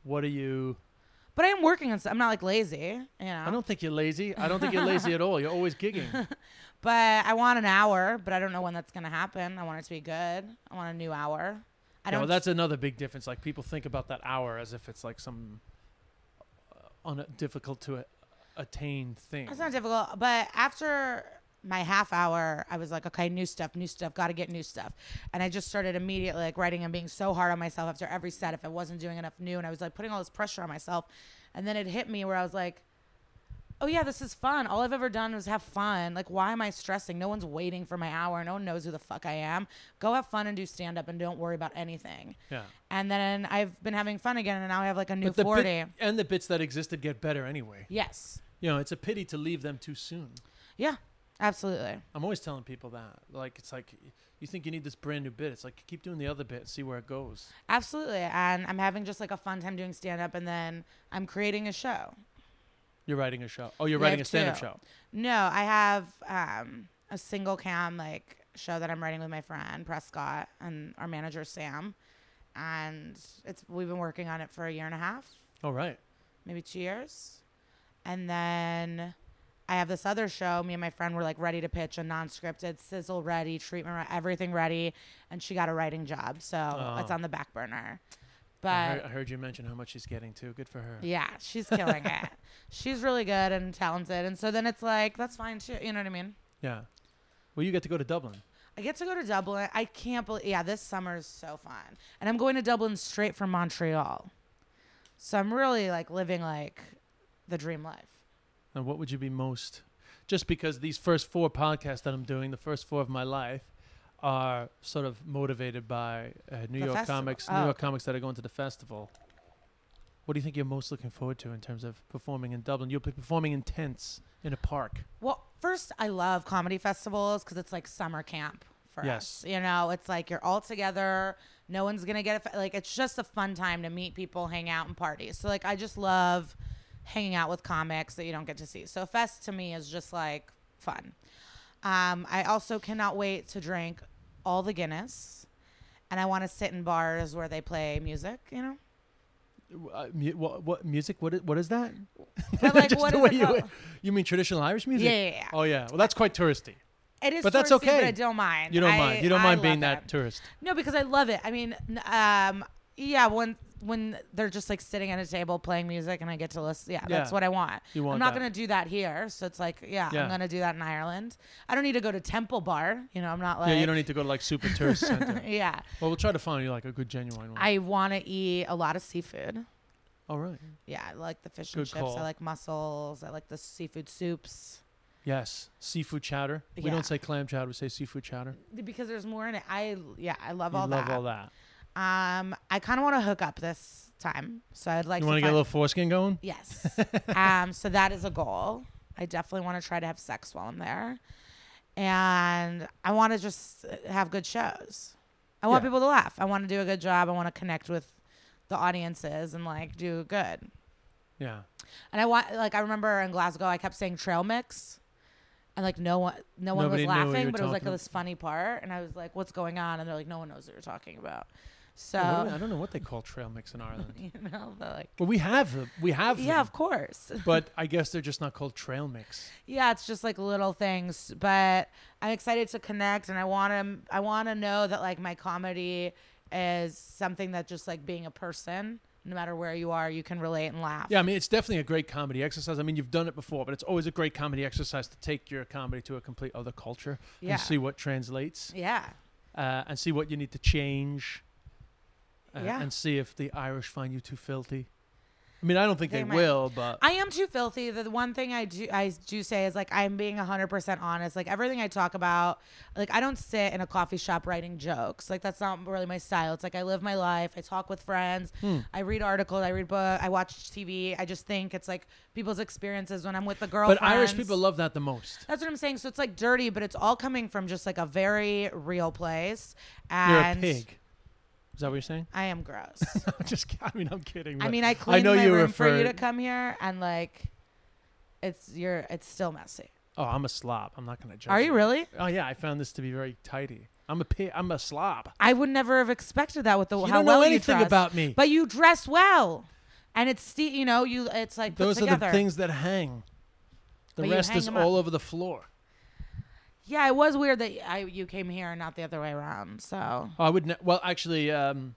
S1: what are you?
S2: But I am working on. st- I'm not like lazy, you know.
S1: I don't think you're lazy. I don't think you're lazy at all. You're always gigging.
S2: But I want an hour, but I don't know when that's gonna happen. I want it to be good. I want a new hour. I
S1: Yeah,
S2: don't.
S1: well, that's another big difference. Like people think about that hour as if it's like some uh, un- difficult to a- attain thing.
S2: It's not difficult, but after my half hour, I was like, okay, new stuff, new stuff, got to get new stuff. And I just started immediately like writing and being so hard on myself after every set if I wasn't doing enough new. And I was like putting all this pressure on myself. And then it hit me where I was like, oh yeah, this is fun. All I've ever done was have fun. Like, why am I stressing? No one's waiting for my hour. No one knows who the fuck I am. Go have fun and do stand up and don't worry about anything.
S1: Yeah.
S2: And then I've been having fun again. And now I have like a new
S1: But
S2: 40.
S1: bit, and the bits that existed get better anyway.
S2: yes.
S1: You know, it's a pity to leave them too soon.
S2: Yeah, absolutely.
S1: I'm always telling people that. Like, it's like you think you need this brand new bit. It's like keep doing the other bit, see where it goes.
S2: Absolutely. And I'm having just like a fun time doing stand up and then I'm creating a show.
S1: You're writing a show. Oh, you're writing a stand-up show.
S2: No, I have um, a single cam like show that I'm writing with my friend Prescott and our manager Sam. And it's we've been working on it for a year and a half,
S1: All right.
S2: maybe two years. And then I have this other show. Me and my friend were like ready to pitch a non-scripted, sizzle ready, treatment, re- everything ready, and she got a writing job, so
S1: Oh.
S2: it's on the back burner.
S1: I
S2: But
S1: heard, I heard you mention how much she's getting too. Good for her.
S2: Yeah, she's killing it. She's really good and talented. And so then it's like, that's fine too. You know what I mean?
S1: Yeah. Well, you get to go to Dublin.
S2: I get to go to Dublin. I can't believe. Yeah, this summer is so fun, and I'm going to Dublin straight from Montreal. So I'm really like living like the dream life.
S1: And what would you be most? Just because these first four podcasts that I'm doing, the first four of my life, are sort of motivated by uh, New
S2: The
S1: York
S2: festival.
S1: comics, New
S2: Oh.
S1: York comics that are going to the festival. What do you think you're most looking forward to in terms of performing in Dublin? You'll be performing in tents in a park.
S2: Well, first, I love comedy festivals because it's like summer camp for
S1: Yes.
S2: us. You know, it's like you're all together. No one's gonna get it. Like it's just a fun time to meet people, hang out, and party. So like I just love hanging out with comics that you don't get to see. So fest to me is just like fun. Um, I also cannot wait to drink all the Guinness, and I want to sit in bars where they play music. You know,
S1: Uh, mu- what, what music? What is, what is that?
S2: but like what is it
S1: you,
S2: called?
S1: you mean traditional Irish music?
S2: Yeah, yeah, yeah.
S1: Oh yeah. Well, that's quite touristy.
S2: It is,
S1: But that's okay.
S2: But I don't mind.
S1: You don't
S2: I-
S1: mind. You don't
S2: I
S1: mind being
S2: love
S1: that tourist.
S2: No, because I love it. I mean, um, yeah, when when they're just like sitting at a table playing music and I get to listen, yeah, that's what I want.
S1: You want
S2: I'm not
S1: that.
S2: gonna do that here, so it's like, yeah,
S1: Yeah.
S2: I'm gonna do that in Ireland. I don't need to go to Temple Bar. You know, I'm not like.
S1: yeah, you don't need to go to like super tourist center.
S2: yeah,
S1: Well, we'll try to find you like a good genuine one.
S2: I want to eat a lot of seafood.
S1: Oh, all right.
S2: Yeah, I like the fish and chips.
S1: call.
S2: I like mussels. I like the seafood soups
S1: Yes, seafood chowder. We
S2: Yeah.
S1: don't say clam chowder. We say seafood chowder.
S2: because there's more in it. I yeah, I love
S1: You
S2: all
S1: love
S2: that.
S1: all that.
S2: Um, I kind of want to hook up this time, so I'd like
S1: you want to get a little foreskin going?
S2: Yes. um, so that is a goal. I definitely want to try to have sex while I'm there. And I want to just have good shows. I want
S1: Yeah.
S2: people to laugh. I want to do a good job. I want to connect with the audiences and like do good.
S1: Yeah.
S2: And I want like I remember in Glasgow I kept saying trail mix. And like no one no one
S1: Nobody
S2: was
S1: knew what you
S2: laughing, but it was like
S1: talking
S2: this funny part and I was like, What's going on? And they're like, No one knows what you're talking about. So
S1: Yeah, what do we- I don't know what they call trail mix in Ireland.
S2: you know, like
S1: well, we have them. We have
S2: Yeah,
S1: them,
S2: of course.
S1: but I guess they're just not called trail mix.
S2: Yeah, it's just like little things, but I'm excited to connect, and I want to. I want to know that like my comedy is something that just like being a person, no matter where you are, you can relate and laugh.
S1: Yeah, I mean, it's definitely a great comedy exercise. I mean, you've done it before, but it's always a great comedy exercise to take your comedy to a complete other culture
S2: Yeah.
S1: and see what translates
S2: yeah,
S1: uh, and see what you need to change uh,
S2: Yeah.
S1: and see if the Irish find you too filthy. I mean, I don't think they,
S2: They
S1: will, but
S2: I am too filthy. The one thing I do I do say is like I'm being 100% honest. Like everything I talk about, like I don't sit in a coffee shop writing jokes. Like that's not really my style. It's like I live my life. I talk with friends.
S1: Hmm.
S2: I read articles, I read books. I watch TV. I just think it's like people's experiences when I'm with the girl.
S1: but Irish people love that the most.
S2: That's what I'm saying. So it's like dirty, but it's all coming from just like a very real place.
S1: You're a
S2: And
S1: pig. Is that what you're saying?
S2: I am gross.
S1: I'm just, I mean, I'm kidding.
S2: I mean, I cleaned
S1: know
S2: my
S1: you
S2: room for you to come here, and like, it's you're it's still messy.
S1: Oh, I'm a slob. I'm not going to judge.
S2: Are you really?
S1: Oh yeah, I found this to be very tidy. I'm a pig. I'm a slob.
S2: I would never have expected that with the
S1: You
S2: how
S1: don't
S2: well
S1: know
S2: you
S1: anything
S2: dress.
S1: about me.
S2: But you dress well, and it's you know you it's like
S1: Those are the things that hang. The
S2: But
S1: rest
S2: hang
S1: is all
S2: up.
S1: over the floor.
S2: Yeah, it was weird that I you came here and not the other way around. So
S1: Oh, I would. Ne- well, actually, um,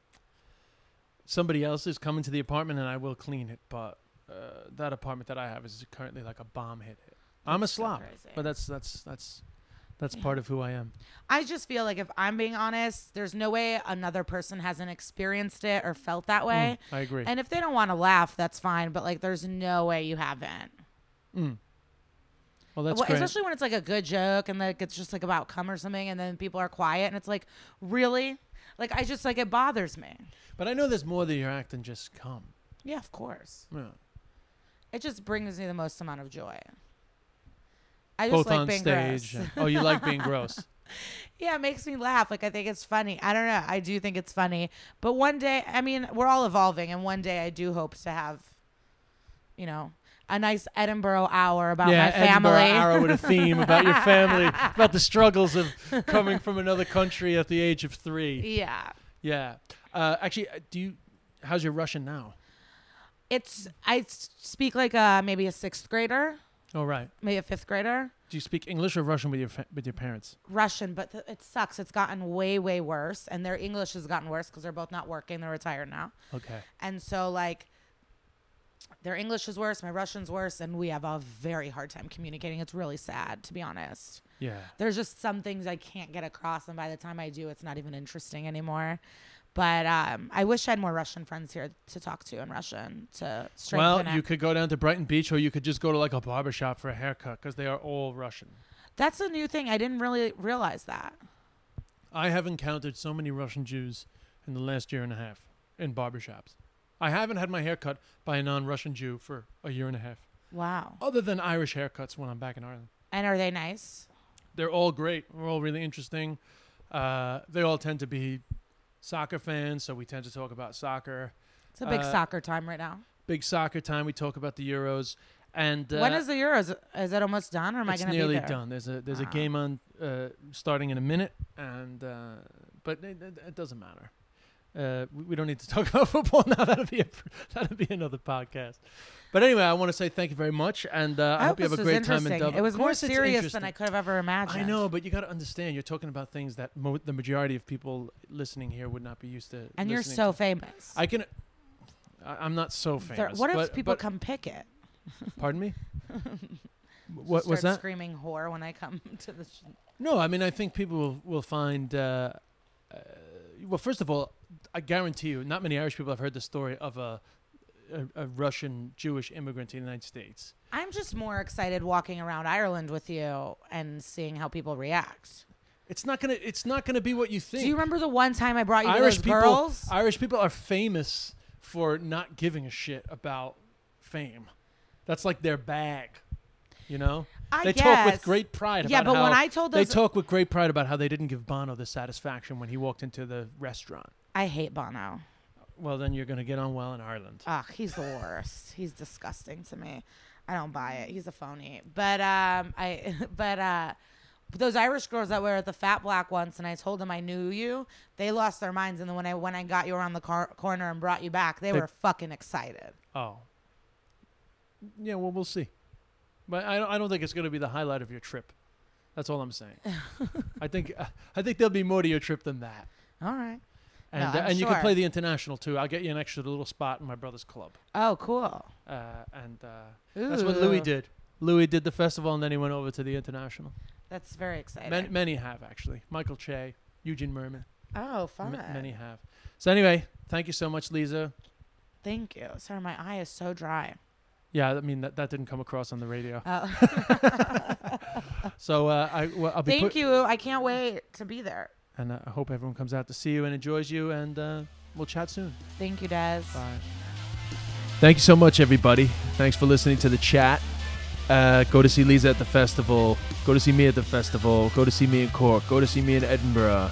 S1: somebody else is coming to the apartment, and I will clean it. But uh, that apartment that I have is currently like a bomb hit. I'm a
S2: That's so
S1: slob, but that's that's that's that's part of who I am.
S2: I just feel like if I'm being honest, there's no way another person hasn't experienced it or felt that way.
S1: Mm, I agree.
S2: And if they don't want to laugh, that's fine. But like, there's no way you haven't.
S1: Mm. Well, that's
S2: Well,
S1: great.
S2: especially when it's like a good joke and like it's just like about cum or something, and then people are quiet, and it's like, really? Like I just like it bothers me.
S1: But I know there's more to your act than just come.
S2: Yeah, of course.
S1: Yeah.
S2: It just brings me the most amount of joy. I just
S1: Both
S2: like
S1: on
S2: being
S1: stage.
S2: gross.
S1: oh, you like being gross.
S2: yeah, it makes me laugh. Like I think it's funny. I don't know. I do think it's funny. But one day, I mean, we're all evolving, and one day I do hope to have, you know, a nice Edinburgh hour about
S1: yeah,
S2: my family.
S1: Edinburgh Hour with a theme about your family, about the struggles of coming from another country at the age of three.
S2: yeah.
S1: Yeah. Uh, actually, uh, do you? How's your Russian now?
S2: It's I speak like a maybe a sixth grader,
S1: Oh, right.
S2: maybe a fifth grader.
S1: Do you speak English or Russian with your fa- with your parents?
S2: Russian, but th- it sucks. It's gotten way way worse, and their English has gotten worse because they're both not working. They're retired now,
S1: Okay.
S2: and so like their English is worse, my Russian's worse, and we have a very hard time communicating. It's really sad, to be honest.
S1: Yeah.
S2: There's just some things I can't get across, and by the time I do, it's not even interesting anymore. But um, I wish I had more Russian friends here to talk to in Russian to strengthen
S1: Well,
S2: it.
S1: you could go down to Brighton Beach, or you could just go to like a barber shop for a haircut because they are all Russian.
S2: That's a new thing. I didn't really realize that.
S1: I have encountered so many Russian Jews in the last year and a half in barbershops. I haven't had my hair cut by a non-Russian Jew for a year and a half,
S2: Wow.
S1: other than Irish haircuts when I'm back in Ireland.
S2: And are they nice?
S1: They're all great. They're all really interesting. Uh, they all tend to be soccer fans, so we tend to talk about soccer.
S2: It's a big
S1: Uh,
S2: soccer time right now.
S1: Big soccer time. We talk about the Euros, and uh,
S2: when is the Euros? Is it almost done, or am I going to
S1: nearly
S2: be there?
S1: It's nearly done. There's a there's a
S2: Ah.
S1: game on uh, starting in a minute, and uh, but it, it, it doesn't matter. Uh, we, we don't need to talk about football now. That'll be a, that'll be another podcast. But anyway, I want to say thank you very much, and uh, I,
S2: I
S1: hope you have a great time in. Dublin.
S2: It was
S1: Of
S2: more
S1: course it's
S2: serious than I could have ever imagined.
S1: I know, but you got to understand. You're talking about things that mo- the majority of people listening here would not be used to.
S2: And you're
S1: listening
S2: so
S1: to.
S2: famous.
S1: I can. I, I'm not so
S2: There-
S1: famous.
S2: what if
S1: but-
S2: people
S1: but-
S2: come pick it?
S1: Pardon me. what was that?
S2: Screaming whore when I come to the. Sh-
S1: No, I mean I think people will will find. Uh, uh, well, first of all, I guarantee you, not many Irish people have heard the story of a, a, a Russian Jewish immigrant to the United States.
S2: I'm just more excited walking around Ireland with you and seeing how people react.
S1: It's not gonna. It's not gonna be what you think.
S2: Do you remember the one time I brought you to
S1: Irish
S2: those
S1: people?
S2: girls?
S1: Irish people are famous for not giving a shit about fame. That's like their bag. You know.
S2: I
S1: they talk with great pride
S2: Yeah,
S1: about
S2: but
S1: how
S2: when I told those, they
S1: talk with great pride about how they didn't give Bono the satisfaction when he walked into the restaurant.
S2: I hate Bono.
S1: Well, then you're gonna get on well in Ireland.
S2: Ugh, he's the worst. He's disgusting to me. I don't buy it. He's a phony. But um, I but uh, those Irish girls that were at the Fat Black once, and I told them I knew you. They lost their minds, and then when I when I got you around the car- corner and brought you back, they,
S1: They-
S2: were fucking excited.
S1: Oh. Yeah, well, we'll see. But I don't, I don't think it's going to be the highlight of your trip. That's all I'm saying. I think uh, I think there'll be more to your trip than that.
S2: All right.
S1: And
S2: No,
S1: uh, and you can play the international too. I'll get you an extra little spot in my brother's club.
S2: Oh, cool.
S1: Uh, and uh, that's what Louis did. Louis did the festival and then he went over to the international.
S2: That's very exciting.
S1: Many, many have actually. Michael Che, Eugene Mirman.
S2: oh, fun.
S1: M- many have. So anyway, thank you so much, Lisa.
S2: Thank you. Sorry, my eye is so dry.
S1: Yeah, I mean that, that didn't come across on the radio.
S2: Oh.
S1: So uh, I well, I'll be
S2: Thank
S1: put-
S2: you. I can't wait to be there.
S1: And uh, I hope everyone comes out to see you and enjoys you. And uh, we'll chat soon.
S2: Thank you, Des.
S1: Bye. Thank you so much, everybody. Thanks for listening to the chat. Uh, go to see Lisa at the festival. Go to see me at the festival. Go to see me in Cork. Go to see me in Edinburgh.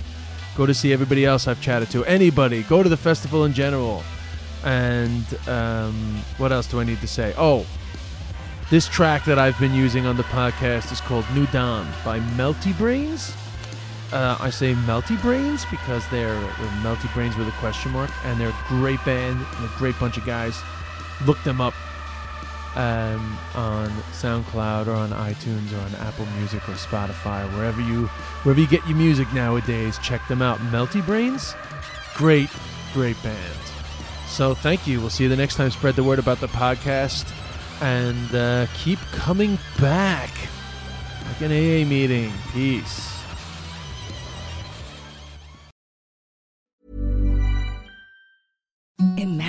S1: Go to see everybody else I've chatted to. Anybody. Go to the festival in general. And um, what else do I need to say? Oh, this track that I've been using on the podcast is called New Dawn by Melty Brains. Uh, I say Melty Brains because they're, they're Melty Brains with a question mark, and they're a great band and a great bunch of guys. Look them up um, on SoundCloud or on iTunes or on Apple Music or Spotify, wherever you wherever you get your music nowadays. Check them out. Melty Brains, great, great band. So thank you. We'll see you the next time. Spread the word about the podcast and uh, keep coming back like an AA meeting. Peace.
S5: Imagine